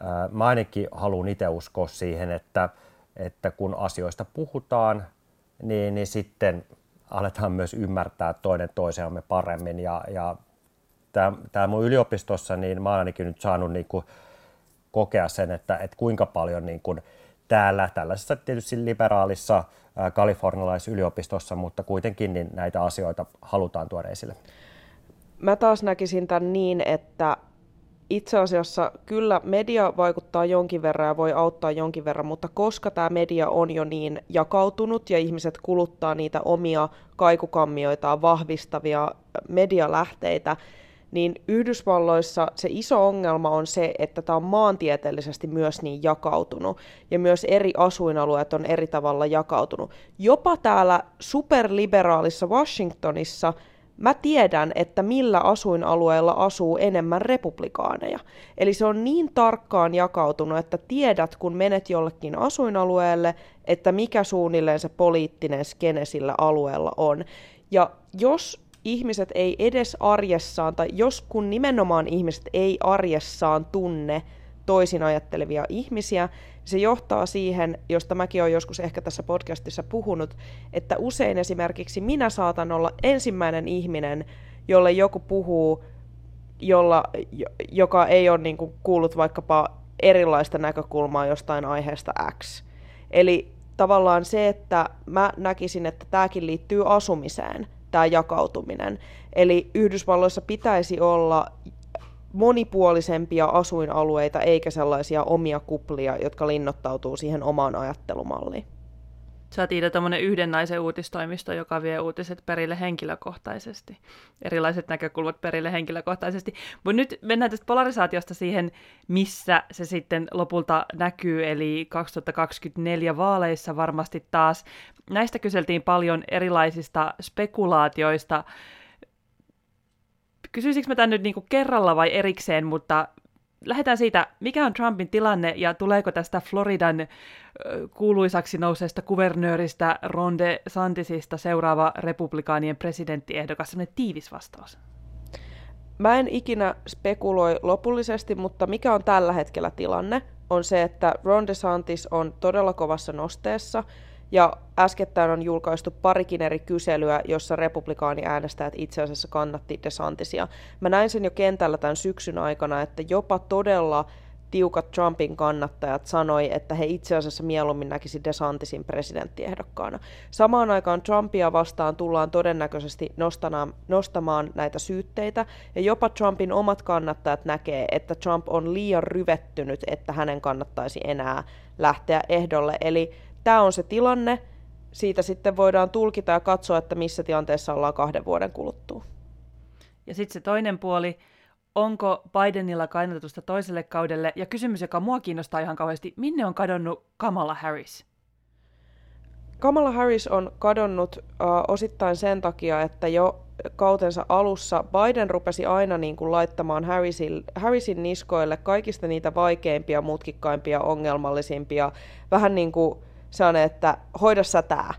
Ää, mä ainakin haluan itse uskoa siihen, että, että kun asioista puhutaan, niin, niin sitten aletaan myös ymmärtää toinen toisiamme paremmin ja, ja tämä mun yliopistossa, niin mä oon ainakin nyt saanut niin kuin kokea sen, että, että kuinka paljon niin kuin täällä tällaisessa tietysti liberaalissa kalifornialaisyliopistossa, mutta kuitenkin niin näitä asioita halutaan tuoda esille. Mä taas näkisin tämän niin, että itse asiassa kyllä media vaikuttaa jonkin verran ja voi auttaa jonkin verran, mutta koska tämä media on jo niin jakautunut ja ihmiset kuluttaa niitä omia kaikukammioitaan vahvistavia medialähteitä, niin Yhdysvalloissa se iso ongelma on se, että tämä on maantieteellisesti myös niin jakautunut, ja myös eri asuinalueet on eri tavalla jakautunut. Jopa täällä superliberaalissa Washingtonissa mä tiedän, että millä asuinalueella asuu enemmän republikaaneja. Eli se on niin tarkkaan jakautunut, että tiedät, kun menet jollekin asuinalueelle, että mikä suunnilleen se poliittinen skene sillä alueella on. Ja jos ihmiset ei edes arjessaan, tai jos kun nimenomaan ihmiset ei arjessaan tunne toisin ajattelevia ihmisiä, se johtaa siihen, josta mäkin olen joskus ehkä tässä podcastissa puhunut, että usein esimerkiksi minä saatan olla ensimmäinen ihminen, jolle joku puhuu, jolla, joka ei ole niin kuin kuullut vaikkapa erilaista näkökulmaa jostain aiheesta X. Eli tavallaan se, että mä näkisin, että tämäkin liittyy asumiseen tämä jakautuminen. Eli Yhdysvalloissa pitäisi olla monipuolisempia asuinalueita eikä sellaisia omia kuplia, jotka linnoittautuu siihen omaan ajattelumalliin. Sä oot Iida tämmöinen yhden naisen uutistoimisto, joka vie uutiset perille henkilökohtaisesti. Erilaiset näkökulmat perille henkilökohtaisesti. Mutta nyt mennään tästä polarisaatiosta siihen, missä se sitten lopulta näkyy, eli 2024 vaaleissa varmasti taas. Näistä kyseltiin paljon erilaisista spekulaatioista. Kysyisikö mä tämän nyt niinku kerralla vai erikseen, mutta lähdetään siitä, mikä on Trumpin tilanne ja tuleeko tästä Floridan kuuluisaksi nouseesta kuvernööristä Ron DeSantisista seuraava republikaanien presidenttiehdokas, sellainen tiivis vastaus? Mä en ikinä spekuloi lopullisesti, mutta mikä on tällä hetkellä tilanne, on se, että Ron DeSantis on todella kovassa nosteessa – ja äskettäin on julkaistu parikin eri kyselyä, jossa republikaaniäänestäjät itse asiassa kannatti DeSantisia. Mä näin sen jo kentällä tämän syksyn aikana, että jopa todella tiukat Trumpin kannattajat sanoi, että he itse asiassa mieluummin näkisi DeSantisin presidenttiehdokkaana. Samaan aikaan Trumpia vastaan tullaan todennäköisesti nostamaan, nostamaan näitä syytteitä, ja jopa Trumpin omat kannattajat näkee, että Trump on liian ryvettynyt, että hänen kannattaisi enää lähteä ehdolle. Eli tämä on se tilanne, siitä sitten voidaan tulkita ja katsoa, että missä tilanteessa ollaan kahden vuoden kuluttua. Ja sitten se toinen puoli, onko Bidenilla kannatusta toiselle kaudelle? Ja kysymys, joka mua kiinnostaa ihan kauheasti, minne on kadonnut Kamala Harris? Kamala Harris on kadonnut uh, osittain sen takia, että jo kautensa alussa Biden rupesi aina niin kuin laittamaan Harrisin, Harrisin niskoille kaikista niitä vaikeimpia, mutkikkaimpia, ongelmallisimpia, vähän niin kuin sellainen, että hoida sä tää.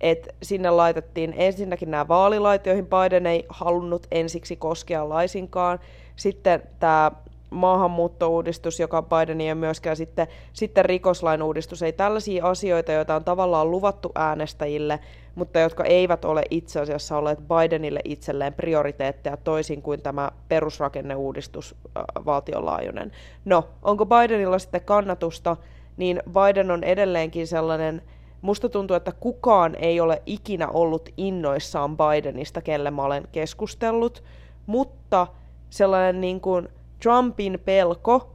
Et sinne laitettiin ensinnäkin nämä vaalilait, joihin Biden ei halunnut ensiksi koskea laisinkaan. Sitten tämä maahanmuuttouudistus, joka Biden ei myöskään sitten, sitten rikoslain uudistus. Ei tällaisia asioita, joita on tavallaan luvattu äänestäjille, mutta jotka eivät ole itse asiassa olleet Bidenille itselleen prioriteetteja toisin kuin tämä perusrakenneuudistus äh, valtionlaajuinen. No, onko Bidenilla sitten kannatusta? Niin Biden on edelleenkin sellainen, musta tuntuu, että kukaan ei ole ikinä ollut innoissaan Bidenista, kelle mä olen keskustellut, mutta sellainen niin kuin Trumpin pelko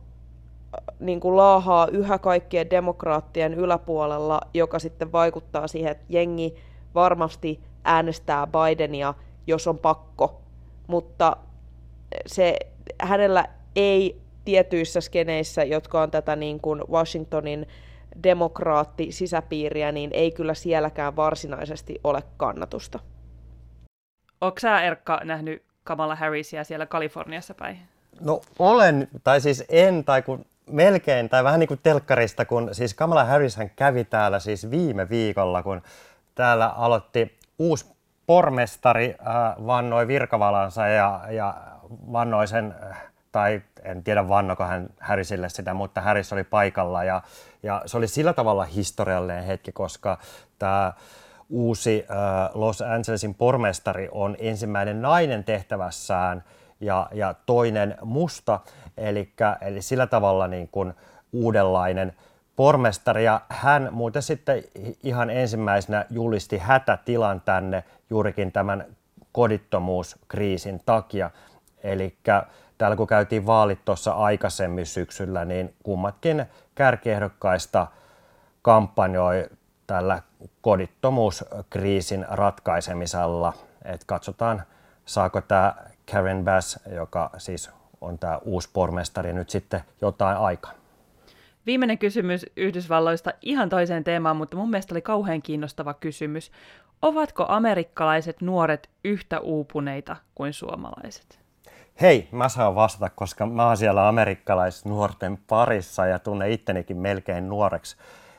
niin kuin laahaa yhä kaikkien demokraattien yläpuolella, joka sitten vaikuttaa siihen, että jengi varmasti äänestää Bidenia, jos on pakko, mutta se, hänellä ei tietyissä skeneissä, jotka on tätä niin kuin Washingtonin demokraatti sisäpiiriä, niin ei kyllä sielläkään varsinaisesti ole kannatusta. Onko sä Erkka nähnyt Kamala Harrisia siellä Kaliforniassa päin? No olen, tai siis en, tai kun melkein, tai vähän niin kuin telkkarista, kun siis Kamala Harris hän kävi täällä siis viime viikolla, kun täällä aloitti uusi pormestari, äh, vannoi virkavalansa ja, ja vannoi sen, äh, tai en tiedä vannoko hän Harrisille sitä, mutta Harris oli paikalla ja, ja se oli sillä tavalla historiallinen hetki, koska tämä uusi äh, Los Angelesin pormestari on ensimmäinen nainen tehtävässään ja, ja toinen musta, eli, eli sillä tavalla niin kuin uudenlainen pormestari. Ja hän muuten sitten ihan ensimmäisenä julisti hätätilan tänne juurikin tämän kodittomuuskriisin takia. Eli täällä kun käytiin vaalit tuossa aikaisemmin syksyllä, niin kummatkin kärkiehdokkaista kampanjoi tällä kodittomuuskriisin ratkaisemisella. Et katsotaan, saako tämä Karen Bass, joka siis on tämä uusi pormestari, nyt sitten jotain aikaa. Viimeinen kysymys Yhdysvalloista ihan toiseen teemaan, mutta mun mielestä oli kauhean kiinnostava kysymys. Ovatko amerikkalaiset nuoret yhtä uupuneita kuin suomalaiset? Hei, mä saan vastata, koska mä oon siellä amerikkalaisnuorten parissa ja tunnen ittenikin melkein nuoreksi.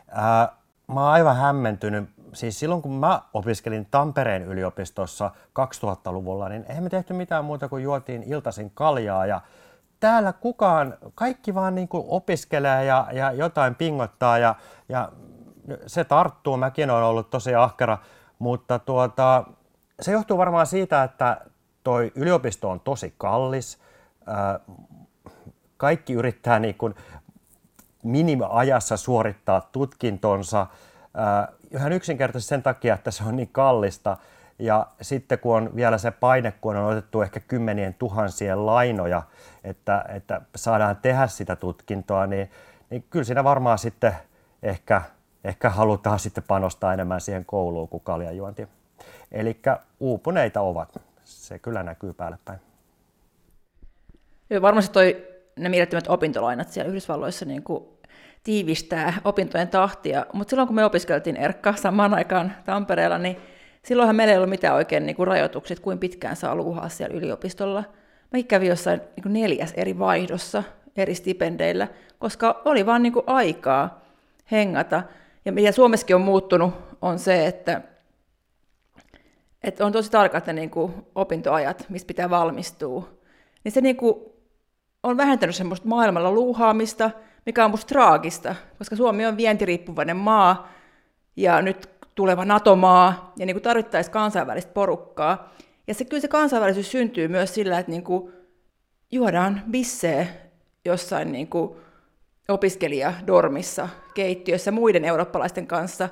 Ää, mä oon aivan hämmentynyt. Siis silloin kun mä opiskelin Tampereen yliopistossa 2000-luvulla, niin eihän me tehty mitään muuta kuin juotiin iltaisin kaljaa ja täällä kukaan, kaikki vaan niin kuin opiskelee ja, ja jotain pingottaa ja, ja se tarttuu. Mäkin olen ollut tosi ahkera, mutta tuota, se johtuu varmaan siitä, että toi yliopisto on tosi kallis. Kaikki yrittää niin kuin minimiajassa suorittaa tutkintonsa ihan yksinkertaisesti sen takia, että se on niin kallista. Ja sitten kun on vielä se paine, kun on otettu ehkä kymmenien tuhansien lainoja, että, että saadaan tehdä sitä tutkintoa, niin, niin kyllä siinä varmaan sitten ehkä, ehkä halutaan sitten panostaa enemmän siihen kouluun kuin kaljajuontiin. Eli uupuneita ovat. Se kyllä näkyy päälle päin. Joo, varmasti toi, ne mielettömät opintolainat siellä Yhdysvalloissa niin kuin tiivistää opintojen tahtia, mutta silloin kun me opiskeltiin Erkka samaan aikaan Tampereella, niin silloinhan meillä ei ollut mitään oikein niin kuin rajoituksia, kuin pitkään saa luuhaa siellä yliopistolla. Mä kävin jossain niin kuin neljäs eri vaihdossa eri stipendeillä, koska oli vaan niin kuin aikaa hengata. Ja mitä Suomessakin on muuttunut, on se, että, että on tosi tarkat ne niin kuin opintoajat, mistä pitää valmistua. Niin se niin kuin on vähentänyt semmoista maailmalla luuhaamista, mikä on musta traagista, koska Suomi on vientiriippuvainen maa, ja nyt tuleva NATO-maa, ja niin tarvittaisiin kansainvälistä porukkaa. Ja se, kyllä se kansainvälisyys syntyy myös sillä, että niin kuin juodaan bissee jossain niin kuin opiskelijadormissa keittiössä muiden eurooppalaisten kanssa,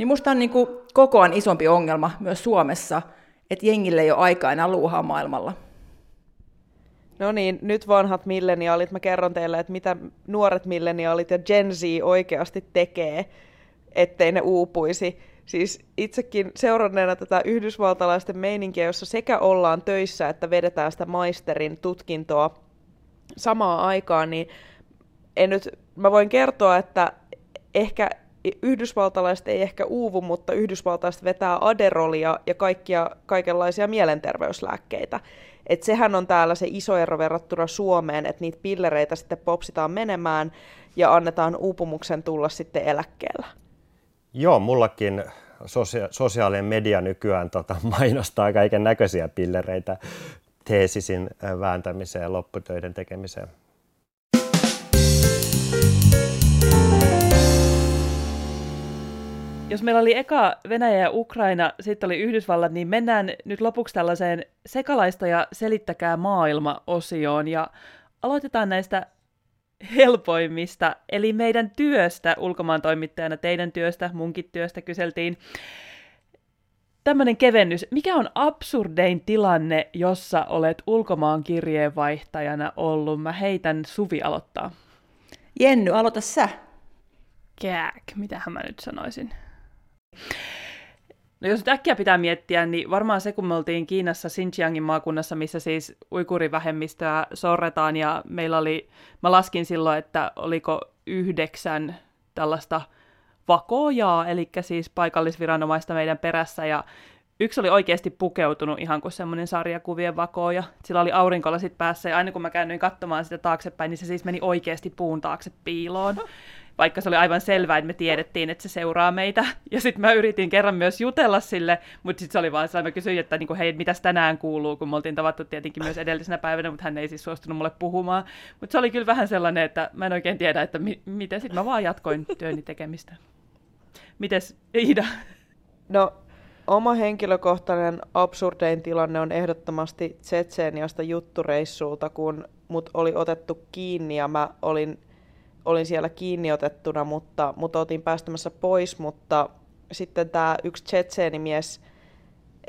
niin musta on niin kuin kokoaan isompi ongelma myös Suomessa, että jengille ei ole aikaa enää luuhaa maailmalla. No niin, nyt vanhat milleniaalit, mä kerron teille, että mitä nuoret milleniaalit ja Gen Z oikeasti tekee, ettei ne uupuisi. Siis itsekin seuranneena tätä yhdysvaltalaisten meininkiä, jossa sekä ollaan töissä että vedetään sitä maisterin tutkintoa samaan aikaan, niin en nyt, mä voin kertoa, että ehkä yhdysvaltalaiset ei ehkä uuvu, mutta yhdysvaltalaiset vetää aderolia ja kaikkia, kaikenlaisia mielenterveyslääkkeitä. Et sehän on täällä se iso ero verrattuna Suomeen, että niitä pillereitä sitten popsitaan menemään ja annetaan uupumuksen tulla sitten eläkkeellä. Joo, mullakin sosia- sosiaalinen media nykyään tota, mainostaa kaiken näköisiä pillereitä teesisin vääntämiseen ja lopputöiden tekemiseen. Jos meillä oli eka Venäjä ja Ukraina, sitten oli Yhdysvallat, niin mennään nyt lopuksi tällaiseen sekalaista ja selittäkää maailma-osioon ja aloitetaan näistä helpoimmista, eli meidän työstä ulkomaan toimittajana, teidän työstä, munkin työstä kyseltiin. Tämmöinen kevennys. Mikä on absurdein tilanne, jossa olet ulkomaan kirjeenvaihtajana ollut? Mä heitän Suvi aloittaa. Jenny, aloita sä. Kääk, mitähän mä nyt sanoisin? No jos nyt äkkiä pitää miettiä, niin varmaan se, kun me oltiin Kiinassa Xinjiangin maakunnassa, missä siis uikurivähemmistöä sorretaan, ja meillä oli, mä laskin silloin, että oliko yhdeksän tällaista vakoojaa, eli siis paikallisviranomaista meidän perässä, ja yksi oli oikeasti pukeutunut ihan kuin semmoinen sarjakuvien vakooja. Sillä oli aurinkolasit päässä, ja aina kun mä käännyin katsomaan sitä taaksepäin, niin se siis meni oikeasti puun taakse piiloon vaikka se oli aivan selvää, että me tiedettiin, että se seuraa meitä. Ja sitten mä yritin kerran myös jutella sille, mutta sitten se oli vaan sellainen, mä kysyin, että niinku, hei, mitäs tänään kuuluu, kun me oltiin tavattu tietenkin myös edellisenä päivänä, mutta hän ei siis suostunut mulle puhumaan. Mutta se oli kyllä vähän sellainen, että mä en oikein tiedä, että mi- miten sitten mä vaan jatkoin työni tekemistä. Mites Iida? No, oma henkilökohtainen absurdein tilanne on ehdottomasti Tsetseeniasta juttureissulta, kun mut oli otettu kiinni ja mä olin olin siellä kiinni otettuna, mutta, mutta otin päästämässä pois, mutta sitten tämä yksi tsetseenimies,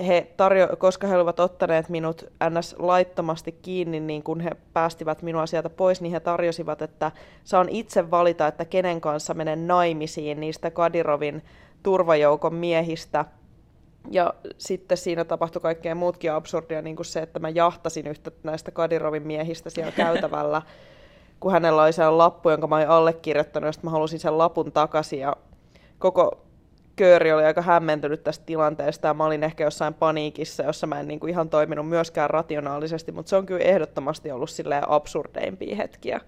he tarjo- koska he olivat ottaneet minut ns. laittomasti kiinni, niin kun he päästivät minua sieltä pois, niin he tarjosivat, että saan itse valita, että kenen kanssa menen naimisiin niistä Kadirovin turvajoukon miehistä. Ja sitten siinä tapahtui kaikkea muutkin absurdia, niin kuin se, että mä jahtasin yhtä näistä Kadirovin miehistä siellä käytävällä kun hänellä oli sellainen lappu, jonka mä olin allekirjoittanut, ja sitten mä halusin sen lapun takaisin, ja koko kööri oli aika hämmentynyt tästä tilanteesta, ja mä olin ehkä jossain paniikissa, jossa mä en niin kuin ihan toiminut myöskään rationaalisesti, mutta se on kyllä ehdottomasti ollut silleen absurdeimpia hetkiä.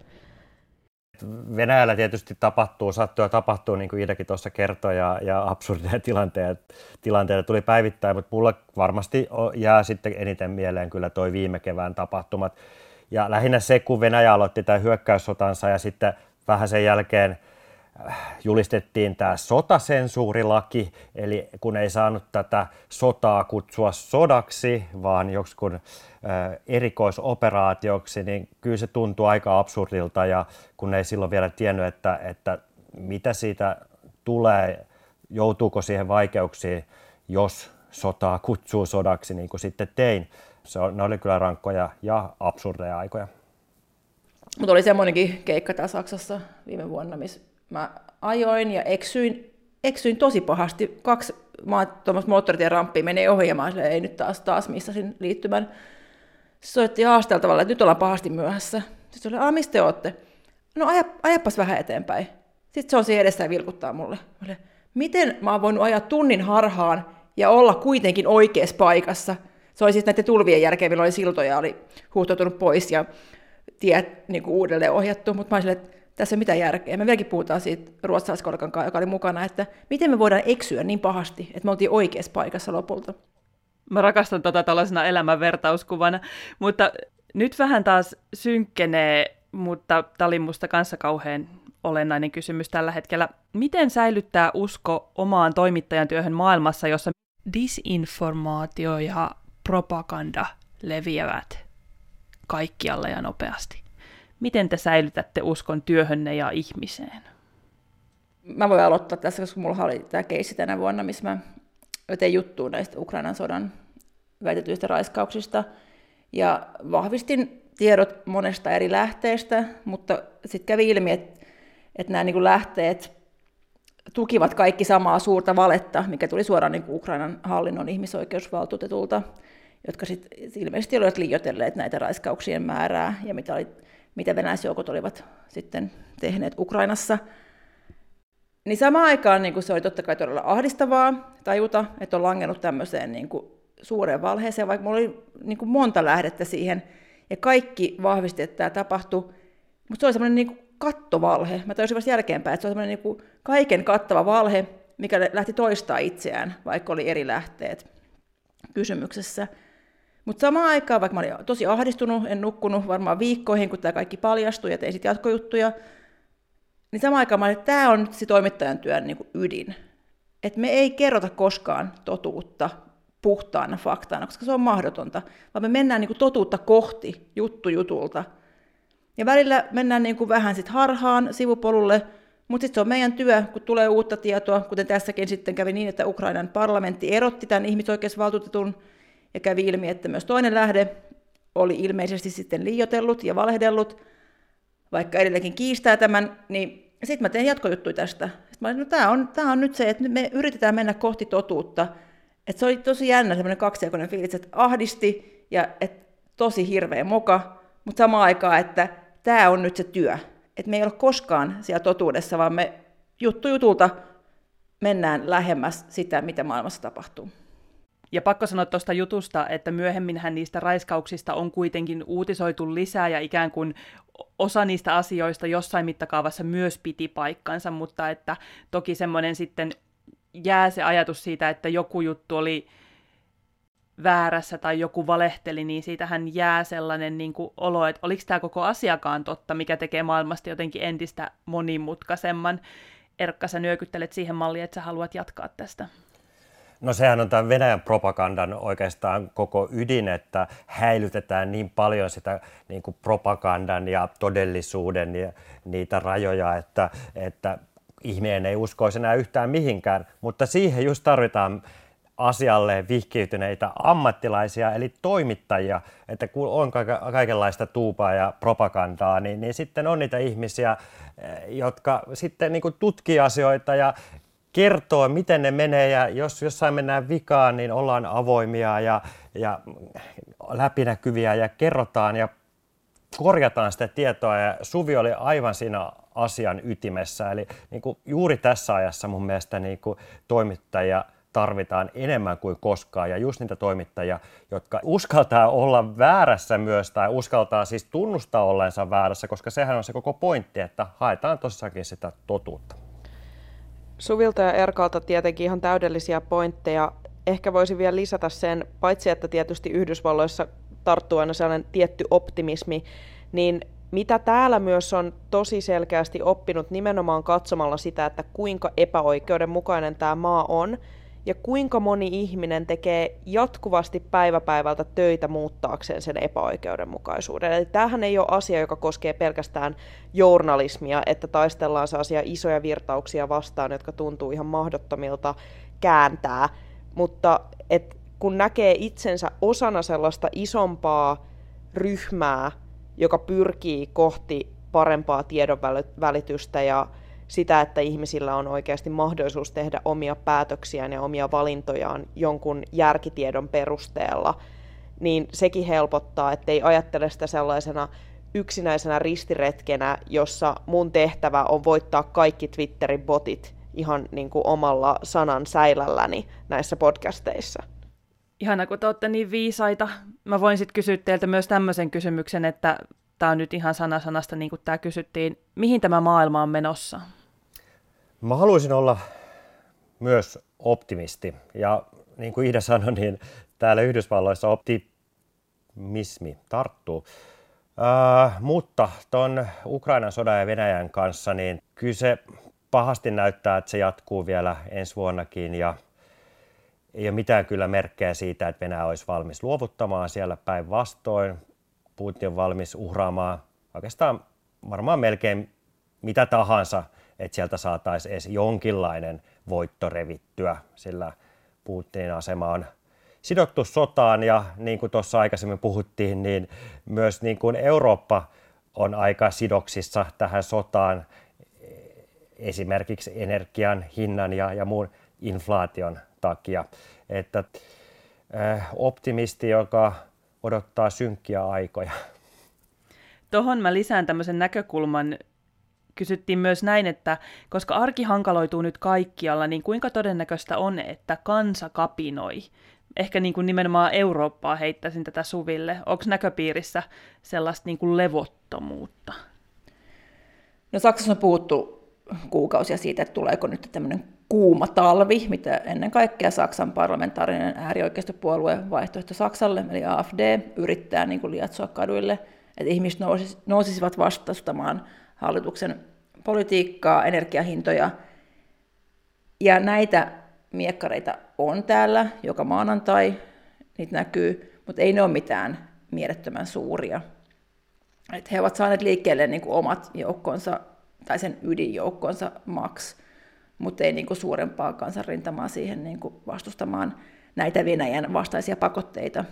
Venäjällä tietysti tapahtuu, sattuu ja tapahtuu, niin kuin Iidakin tuossa kertoi, ja, ja absurdeja tilanteita, tilanteita tuli päivittäin, mutta mulla varmasti jää sitten eniten mieleen kyllä toi viime kevään tapahtumat. Ja lähinnä se, kun Venäjä aloitti tämän hyökkäyssotansa ja sitten vähän sen jälkeen äh, julistettiin tämä sotasensuurilaki, eli kun ei saanut tätä sotaa kutsua sodaksi, vaan joksikun äh, erikoisoperaatioksi, niin kyllä se tuntuu aika absurdilta. Ja kun ei silloin vielä tiennyt, että, että mitä siitä tulee, joutuuko siihen vaikeuksiin, jos sotaa kutsuu sodaksi, niin kuin sitten tein, se on, ne oli kyllä rankkoja ja absurdeja aikoja. Mutta oli semmoinenkin keikka täällä Saksassa viime vuonna, missä mä ajoin ja eksyin, eksyin tosi pahasti. Kaksi moottoritien ramppia menee ohi ja mä sille, ei nyt taas, taas missasin liittymän. Se soitti haasteltavalle, että nyt ollaan pahasti myöhässä. Sitten se oli, mistä te ootte? No aja, ajapas vähän eteenpäin. Sitten se on siinä edessä ja vilkuttaa mulle. Mä olin, miten mä oon voinut ajaa tunnin harhaan ja olla kuitenkin oikeassa paikassa – se oli siis näiden tulvien jälkeen, milloin oli siltoja, oli huuhtoutunut pois ja tiet niin kuin uudelleen ohjattu, mutta mä olin että tässä ei mitään järkeä. Me vieläkin puhutaan siitä ruotsalaiskolkan kanssa, joka oli mukana, että miten me voidaan eksyä niin pahasti, että me oltiin oikeassa paikassa lopulta. Mä rakastan tota tällaisena elämän vertauskuvana, mutta nyt vähän taas synkkenee, mutta tämä oli musta kanssa kauhean olennainen kysymys tällä hetkellä. Miten säilyttää usko omaan toimittajan työhön maailmassa, jossa disinformaatio ja propaganda leviävät kaikkialle ja nopeasti. Miten te säilytätte uskon työhönne ja ihmiseen? Mä voin aloittaa tässä, koska mulla oli tämä keissi tänä vuonna, missä mä tein juttua näistä Ukrainan sodan väitetyistä raiskauksista. Ja vahvistin tiedot monesta eri lähteestä, mutta sitten kävi ilmi, että, että nämä niin lähteet tukivat kaikki samaa suurta valetta, mikä tuli suoraan niin kuin Ukrainan hallinnon ihmisoikeusvaltuutetulta, jotka sit ilmeisesti olivat liioitelleet näitä raiskauksien määrää ja mitä, oli, mitä venäläisjoukot olivat sitten tehneet Ukrainassa. Niin samaan aikaan niin kuin se oli totta kai todella ahdistavaa tajuta, että on langennut tämmöiseen niin kuin suureen valheeseen, vaikka mulla oli niin kuin monta lähdettä siihen, ja kaikki vahvisti, että tämä tapahtui, mutta se oli semmoinen niin kattovalhe. Mä tajusin vasta jälkeenpäin, että se on semmoinen niin kaiken kattava valhe, mikä lähti toistaa itseään, vaikka oli eri lähteet kysymyksessä. Mutta samaan aikaan, vaikka mä olin tosi ahdistunut, en nukkunut varmaan viikkoihin, kun tämä kaikki paljastui ja tein sitten jatkojuttuja, niin samaan aikaan mä olin, että tämä on nyt se toimittajan työn niin ydin. Että me ei kerrota koskaan totuutta puhtaana faktana, koska se on mahdotonta, vaan me mennään niin totuutta kohti juttu jutulta. Ja välillä mennään niin kuin vähän sit harhaan sivupolulle, mutta sitten se on meidän työ, kun tulee uutta tietoa, kuten tässäkin sitten kävi niin, että Ukrainan parlamentti erotti tämän ihmisoikeusvaltuutetun ja kävi ilmi, että myös toinen lähde oli ilmeisesti sitten liiotellut ja valehdellut, vaikka edelleenkin kiistää tämän, niin sitten mä teen jatkojuttuja tästä. Sitten mä olin, no tämä on, tää on nyt se, että me yritetään mennä kohti totuutta, et se oli tosi jännä semmoinen kaksijakoinen fiilis, että ahdisti ja et tosi hirveä moka, mutta samaan aikaan, että tämä on nyt se työ. Että me ei ole koskaan siellä totuudessa, vaan me juttu jutulta mennään lähemmäs sitä, mitä maailmassa tapahtuu. Ja pakko sanoa tuosta jutusta, että myöhemminhän niistä raiskauksista on kuitenkin uutisoitu lisää ja ikään kuin osa niistä asioista jossain mittakaavassa myös piti paikkansa, mutta että toki semmoinen sitten jää se ajatus siitä, että joku juttu oli väärässä tai joku valehteli, niin siitähän jää sellainen niin kuin olo, että oliko tämä koko asiakaan totta, mikä tekee maailmasta jotenkin entistä monimutkaisemman. Erkka, sä nyökyttelet siihen malliin, että sä haluat jatkaa tästä. No sehän on tämän Venäjän propagandan oikeastaan koko ydin, että häilytetään niin paljon sitä niin kuin propagandan ja todellisuuden ja niitä rajoja, että, että ihminen ei uskoisi enää yhtään mihinkään, mutta siihen just tarvitaan asialle vihkiytyneitä ammattilaisia, eli toimittajia, että kun on kaikenlaista tuupaa ja propagandaa, niin, niin sitten on niitä ihmisiä, eh, jotka sitten niin kuin tutkii asioita ja kertoo, miten ne menee, ja jos jossain mennään vikaan, niin ollaan avoimia ja, ja läpinäkyviä ja kerrotaan ja korjataan sitä tietoa, ja Suvi oli aivan siinä asian ytimessä. Eli niin kuin juuri tässä ajassa mun mielestä niin kuin toimittajia tarvitaan enemmän kuin koskaan. Ja just niitä toimittajia, jotka uskaltaa olla väärässä myös tai uskaltaa siis tunnustaa olleensa väärässä, koska sehän on se koko pointti, että haetaan tossakin sitä totuutta. Suvilta ja Erkalta tietenkin ihan täydellisiä pointteja. Ehkä voisi vielä lisätä sen, paitsi että tietysti Yhdysvalloissa tarttuu aina sellainen tietty optimismi, niin mitä täällä myös on tosi selkeästi oppinut nimenomaan katsomalla sitä, että kuinka epäoikeudenmukainen tämä maa on ja kuinka moni ihminen tekee jatkuvasti päivä päivältä töitä muuttaakseen sen epäoikeudenmukaisuuden. Eli tämähän ei ole asia, joka koskee pelkästään journalismia, että taistellaan sellaisia isoja virtauksia vastaan, jotka tuntuu ihan mahdottomilta kääntää, mutta et kun näkee itsensä osana sellaista isompaa ryhmää, joka pyrkii kohti parempaa tiedon välitystä ja sitä, että ihmisillä on oikeasti mahdollisuus tehdä omia päätöksiään ja omia valintojaan jonkun järkitiedon perusteella, niin sekin helpottaa, ettei ajattele sitä sellaisena yksinäisenä ristiretkenä, jossa mun tehtävä on voittaa kaikki Twitterin botit ihan niin kuin omalla sanan säilälläni näissä podcasteissa. Ihana, kun te olette niin viisaita. Mä voin sitten kysyä teiltä myös tämmöisen kysymyksen, että tämä on nyt ihan sana sanasta, niin kuin tämä kysyttiin. Mihin tämä maailma on menossa? Mä haluaisin olla myös optimisti. Ja niin kuin Ida sanoi, niin täällä Yhdysvalloissa optimismi tarttuu. Uh, mutta tuon Ukrainan sodan ja Venäjän kanssa, niin kyllä se pahasti näyttää, että se jatkuu vielä ensi vuonnakin ja ei ole mitään kyllä merkkejä siitä, että Venäjä olisi valmis luovuttamaan siellä päinvastoin. Putin on valmis uhraamaan oikeastaan varmaan melkein mitä tahansa, että sieltä saataisiin edes jonkinlainen voitto revittyä, sillä Putinin asema on sidottu sotaan ja niin kuin tuossa aikaisemmin puhuttiin, niin myös niin kuin Eurooppa on aika sidoksissa tähän sotaan esimerkiksi energian hinnan ja, ja muun inflaation takia. Että äh, optimisti, joka odottaa synkkiä aikoja. Tuohon mä lisään tämmöisen näkökulman. Kysyttiin myös näin, että koska arki hankaloituu nyt kaikkialla, niin kuinka todennäköistä on, että kansa kapinoi? Ehkä niin kuin nimenomaan Eurooppaa heittäisin tätä Suville. Onko näköpiirissä sellaista niin kuin levottomuutta? No Saksassa on puhuttu kuukausia siitä, että tuleeko nyt tämmöinen kuuma talvi, mitä ennen kaikkea Saksan parlamentaarinen äärioikeistopuolue vaihtoehto Saksalle, eli AFD, yrittää niin kuin liatsoa kaduille, että ihmiset nousis, nousisivat vastustamaan hallituksen politiikkaa, energiahintoja. Ja näitä miekkareita on täällä joka maanantai, niitä näkyy, mutta ei ne ole mitään mielettömän suuria. Et he ovat saaneet liikkeelle niin kuin omat joukkonsa, tai sen ydinjoukkonsa Max, mutta ei niin kuin suurempaa kansanrintamaa siihen niin kuin vastustamaan näitä Venäjän vastaisia pakotteita,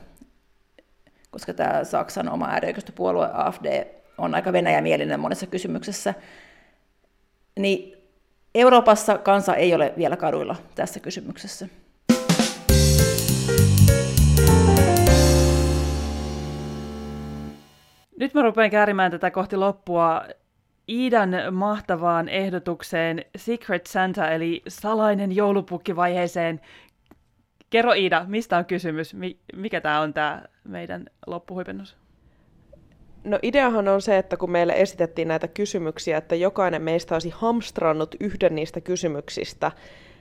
koska tämä Saksan oma äärioikeistopuolue AFD on aika venäjämielinen monessa kysymyksessä, niin Euroopassa kansa ei ole vielä kaduilla tässä kysymyksessä. Nyt mä rupean käärimään tätä kohti loppua. Iidan mahtavaan ehdotukseen Secret Santa, eli salainen joulupukkivaiheeseen. Kerro Iida, mistä on kysymys? Mikä tämä on tämä meidän loppuhuipennus? No ideahan on se, että kun meille esitettiin näitä kysymyksiä, että jokainen meistä olisi hamstrannut yhden niistä kysymyksistä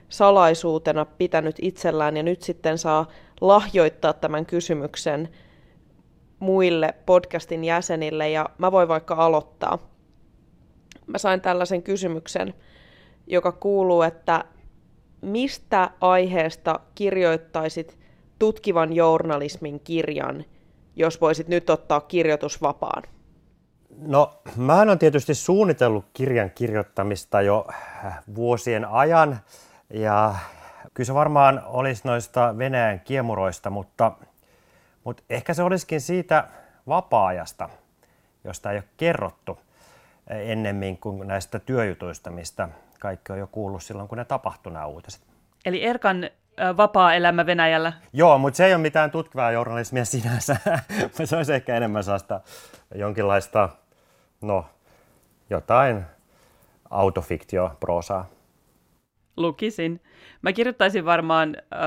salaisuutena pitänyt itsellään ja nyt sitten saa lahjoittaa tämän kysymyksen muille podcastin jäsenille ja mä voin vaikka aloittaa. Mä sain tällaisen kysymyksen, joka kuuluu, että mistä aiheesta kirjoittaisit tutkivan journalismin kirjan – jos voisit nyt ottaa kirjoitusvapaan? No, mä olen tietysti suunnitellut kirjan kirjoittamista jo äh, vuosien ajan ja kyllä se varmaan olisi noista Venäjän kiemuroista, mutta, mutta ehkä se olisikin siitä vapaa-ajasta, josta ei ole kerrottu ennemmin kuin näistä työjutuista, mistä kaikki on jo kuullut silloin, kun ne tapahtui nämä uutiset. Eli Erkan vapaa elämä Venäjällä. Joo, mutta se ei ole mitään tutkivaa journalismia sinänsä. se olisi ehkä enemmän sellaista jonkinlaista, no, jotain autofiktio-proosaa. Lukisin. Mä kirjoittaisin varmaan äh,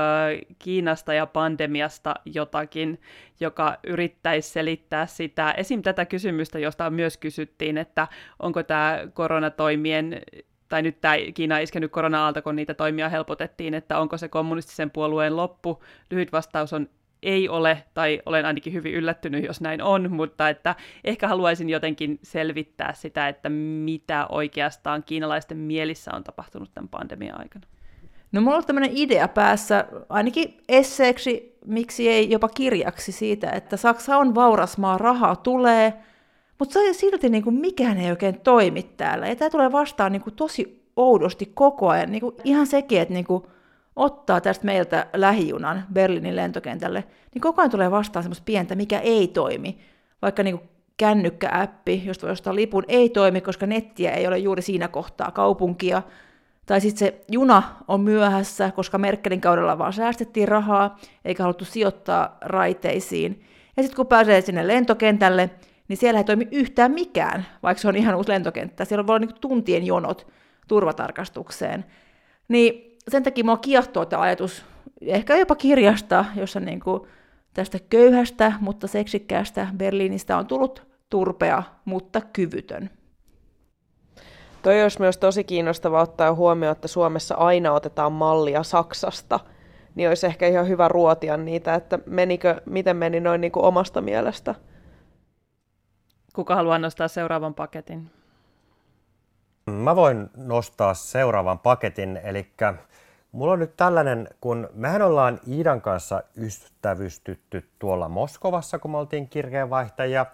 Kiinasta ja pandemiasta jotakin, joka yrittäisi selittää sitä. Esim. tätä kysymystä, josta myös kysyttiin, että onko tämä koronatoimien tai nyt tämä Kiina iskenyt korona-aalto, kun niitä toimia helpotettiin, että onko se kommunistisen puolueen loppu. Lyhyt vastaus on ei ole, tai olen ainakin hyvin yllättynyt, jos näin on, mutta että ehkä haluaisin jotenkin selvittää sitä, että mitä oikeastaan kiinalaisten mielissä on tapahtunut tämän pandemian aikana. No mulla on tämmöinen idea päässä, ainakin esseeksi, miksi ei jopa kirjaksi siitä, että Saksa on vauras maa, rahaa tulee – mutta silti niin kuin mikään ei oikein toimi täällä. Ja tämä tulee vastaan niin kuin tosi oudosti koko ajan. Niin kuin ihan sekin, että niin kuin ottaa tästä meiltä lähijunan Berliinin lentokentälle, niin koko ajan tulee vastaan semmoista pientä, mikä ei toimi. Vaikka niin kuin kännykkääppi, josta voi ostaa lipun, ei toimi, koska nettiä ei ole juuri siinä kohtaa kaupunkia. Tai sitten se juna on myöhässä, koska Merkelin kaudella vaan säästettiin rahaa, eikä haluttu sijoittaa raiteisiin. Ja sitten kun pääsee sinne lentokentälle, niin siellä ei toimi yhtään mikään, vaikka se on ihan uusi lentokenttä. Siellä voi olla niin tuntien jonot turvatarkastukseen. Niin sen takia mua kiehtoo tämä ajatus, ehkä jopa kirjasta, jossa niin kuin tästä köyhästä, mutta seksikkäästä Berliinistä on tullut turpea, mutta kyvytön. Toi olisi myös tosi kiinnostava ottaa huomioon, että Suomessa aina otetaan mallia Saksasta, niin olisi ehkä ihan hyvä ruotia niitä, että menikö, miten meni noin niin kuin omasta mielestä. Kuka haluaa nostaa seuraavan paketin? Mä voin nostaa seuraavan paketin, eli mulla on nyt tällainen, kun mehän ollaan Iidan kanssa ystävystytty tuolla Moskovassa, kun me oltiin kirjeenvaihtajia,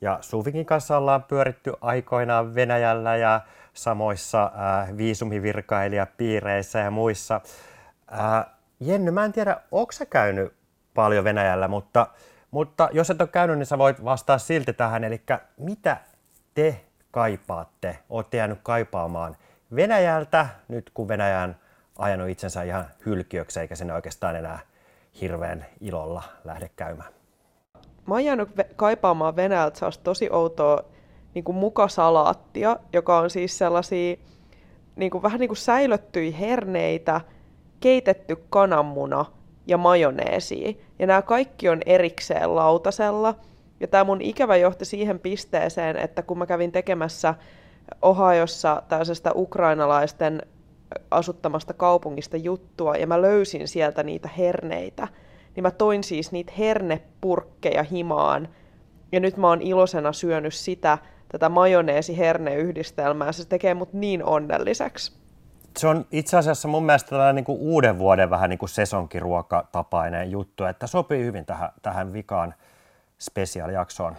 Ja Suvikin kanssa ollaan pyöritty aikoinaan Venäjällä ja samoissa äh, viisumivirkailijapiireissä ja muissa. Äh, Jenny, mä en tiedä, onko sä käynyt paljon Venäjällä, mutta, mutta jos et ole käynyt, niin sä voit vastaa silti tähän. Eli mitä te kaipaatte, olette jäänyt kaipaamaan Venäjältä, nyt kun Venäjä on ajanut itsensä ihan hylkiöksi, eikä sinne oikeastaan enää hirveän ilolla lähde käymään? Mä oon jäänyt kaipaamaan Venäjältä sellaista tosi outoa niin kuin mukasalaattia, joka on siis sellaisia niin kuin, vähän niin kuin säilöttyi herneitä, keitetty kananmuna ja majoneesi. Ja nämä kaikki on erikseen lautasella. Ja tämä mun ikävä johti siihen pisteeseen, että kun mä kävin tekemässä Ohiossa tällaisesta ukrainalaisten asuttamasta kaupungista juttua, ja mä löysin sieltä niitä herneitä, niin mä toin siis niitä hernepurkkeja himaan, ja nyt mä oon iloisena syönyt sitä, tätä majoneesi-herneyhdistelmää, se tekee mut niin onnelliseksi. Se on itse asiassa mun mielestä tällainen niin kuin uuden vuoden vähän niin kuin sesonkiruokatapainen juttu, että sopii hyvin tähän, tähän vikaan spesiaalijaksoon.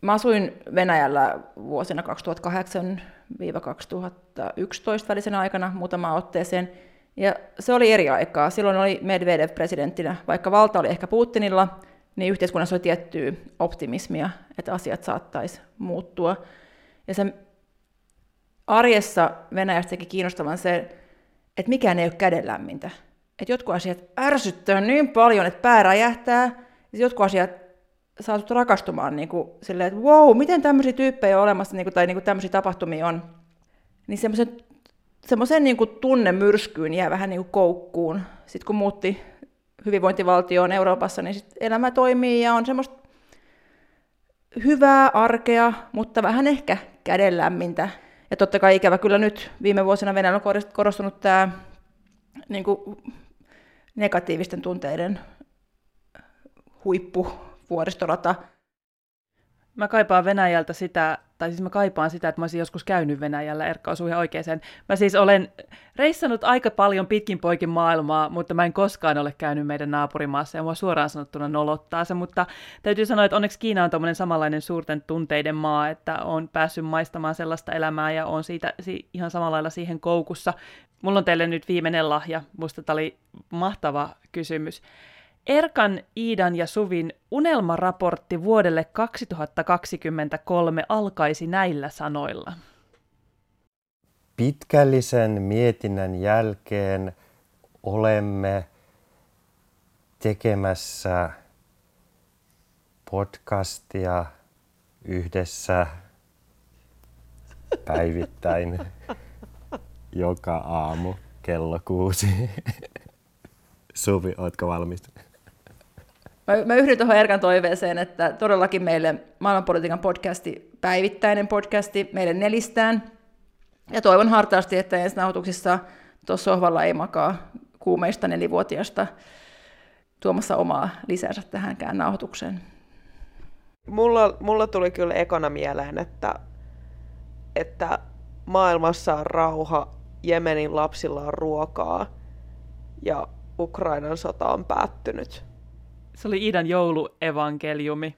Mä asuin Venäjällä vuosina 2008-2011 välisenä aikana muutama otteeseen, ja se oli eri aikaa. Silloin oli Medvedev presidenttinä, vaikka valta oli ehkä Putinilla, niin yhteiskunnassa oli tiettyä optimismia, että asiat saattaisi muuttua. Ja sen arjessa Venäjästä teki kiinnostavan se, että mikään ei ole kädenlämmintä. Että jotkut asiat ärsyttää niin paljon, että pää räjähtää, ja jotkut asiat saa sut rakastumaan niin kuin, silleen, että wow, miten tämmöisiä tyyppejä on olemassa, niin kuin, tai niin kuin tämmöisiä tapahtumia on. Niin semmoisen, semmoisen niin kuin tunnemyrskyyn jää vähän niin kuin koukkuun. Sitten kun muutti hyvinvointivaltioon Euroopassa, niin sit elämä toimii ja on semmoista hyvää arkea, mutta vähän ehkä kädenlämmintä. Ja totta kai ikävä kyllä nyt viime vuosina Venäjällä on korostunut tämä niin kuin negatiivisten tunteiden huippu vuoristorata. Mä kaipaan Venäjältä sitä, tai siis mä kaipaan sitä, että mä olisin joskus käynyt Venäjällä, Erkka osui ihan oikeeseen. Mä siis olen reissannut aika paljon pitkin poikin maailmaa, mutta mä en koskaan ole käynyt meidän naapurimaassa, ja mua suoraan sanottuna nolottaa se, mutta täytyy sanoa, että onneksi Kiina on tommonen samanlainen suurten tunteiden maa, että on päässyt maistamaan sellaista elämää, ja on siitä ihan samalla lailla siihen koukussa. Mulla on teille nyt viimeinen lahja, musta tämä oli mahtava kysymys. Erkan, Iidan ja Suvin unelmaraportti vuodelle 2023 alkaisi näillä sanoilla. Pitkällisen mietinnän jälkeen olemme tekemässä podcastia yhdessä päivittäin joka aamu kello kuusi. Suvi, ootko valmis? Mä, mä yhdyn tuohon Erkan toiveeseen, että todellakin meille maailmanpolitiikan podcasti, päivittäinen podcasti, meille nelistään. Ja toivon hartaasti, että ensi nauhoituksissa tuossa sohvalla ei makaa kuumeista nelivuotiaasta tuomassa omaa lisänsä tähänkään nauhoitukseen. Mulla, mulla tuli kyllä ekana mieleen, että, että maailmassa on rauha, Jemenin lapsilla on ruokaa ja Ukrainan sota on päättynyt. Se oli Iidan jouluevankeliumi.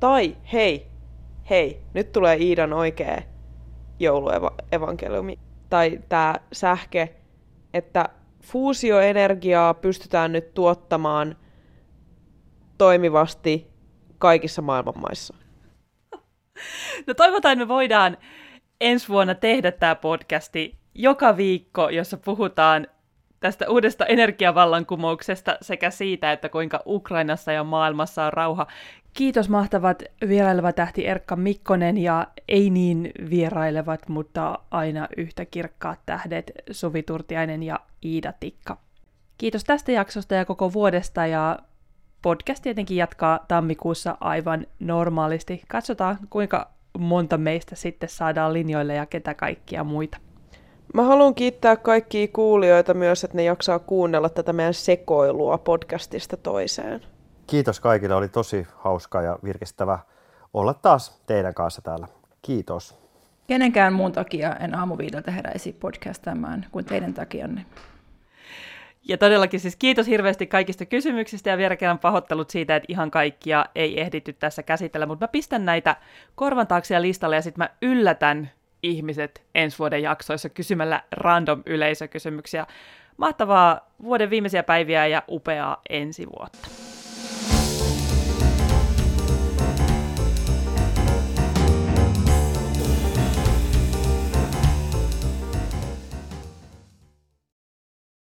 Tai hei, hei, nyt tulee Iidan oikea jouluevankeliumi. Tai tämä sähke, että fuusioenergiaa pystytään nyt tuottamaan toimivasti kaikissa maailman maissa. No toivotaan, että me voidaan ensi vuonna tehdä tämä podcasti joka viikko, jossa puhutaan tästä uudesta energiavallankumouksesta sekä siitä, että kuinka Ukrainassa ja maailmassa on rauha. Kiitos mahtavat vieraileva tähti Erkka Mikkonen ja ei niin vierailevat, mutta aina yhtä kirkkaat tähdet Suvi Turtiainen ja Iida Tikka. Kiitos tästä jaksosta ja koko vuodesta ja podcast tietenkin jatkaa tammikuussa aivan normaalisti. Katsotaan kuinka monta meistä sitten saadaan linjoille ja ketä kaikkia muita. Mä haluan kiittää kaikkia kuulijoita myös, että ne jaksaa kuunnella tätä meidän sekoilua podcastista toiseen. Kiitos kaikille, oli tosi hauskaa ja virkistävä olla taas teidän kanssa täällä. Kiitos. Kenenkään muun takia en aamuviideltä heräisi podcastamaan kuin teidän takianne. Ja todellakin siis kiitos hirveästi kaikista kysymyksistä ja vielä kerran pahoittelut siitä, että ihan kaikkia ei ehditty tässä käsitellä, mutta mä pistän näitä korvan taakse ja listalle ja sitten mä yllätän ihmiset ensi vuoden jaksoissa kysymällä random yleisökysymyksiä. Mahtavaa vuoden viimeisiä päiviä ja upeaa ensi vuotta.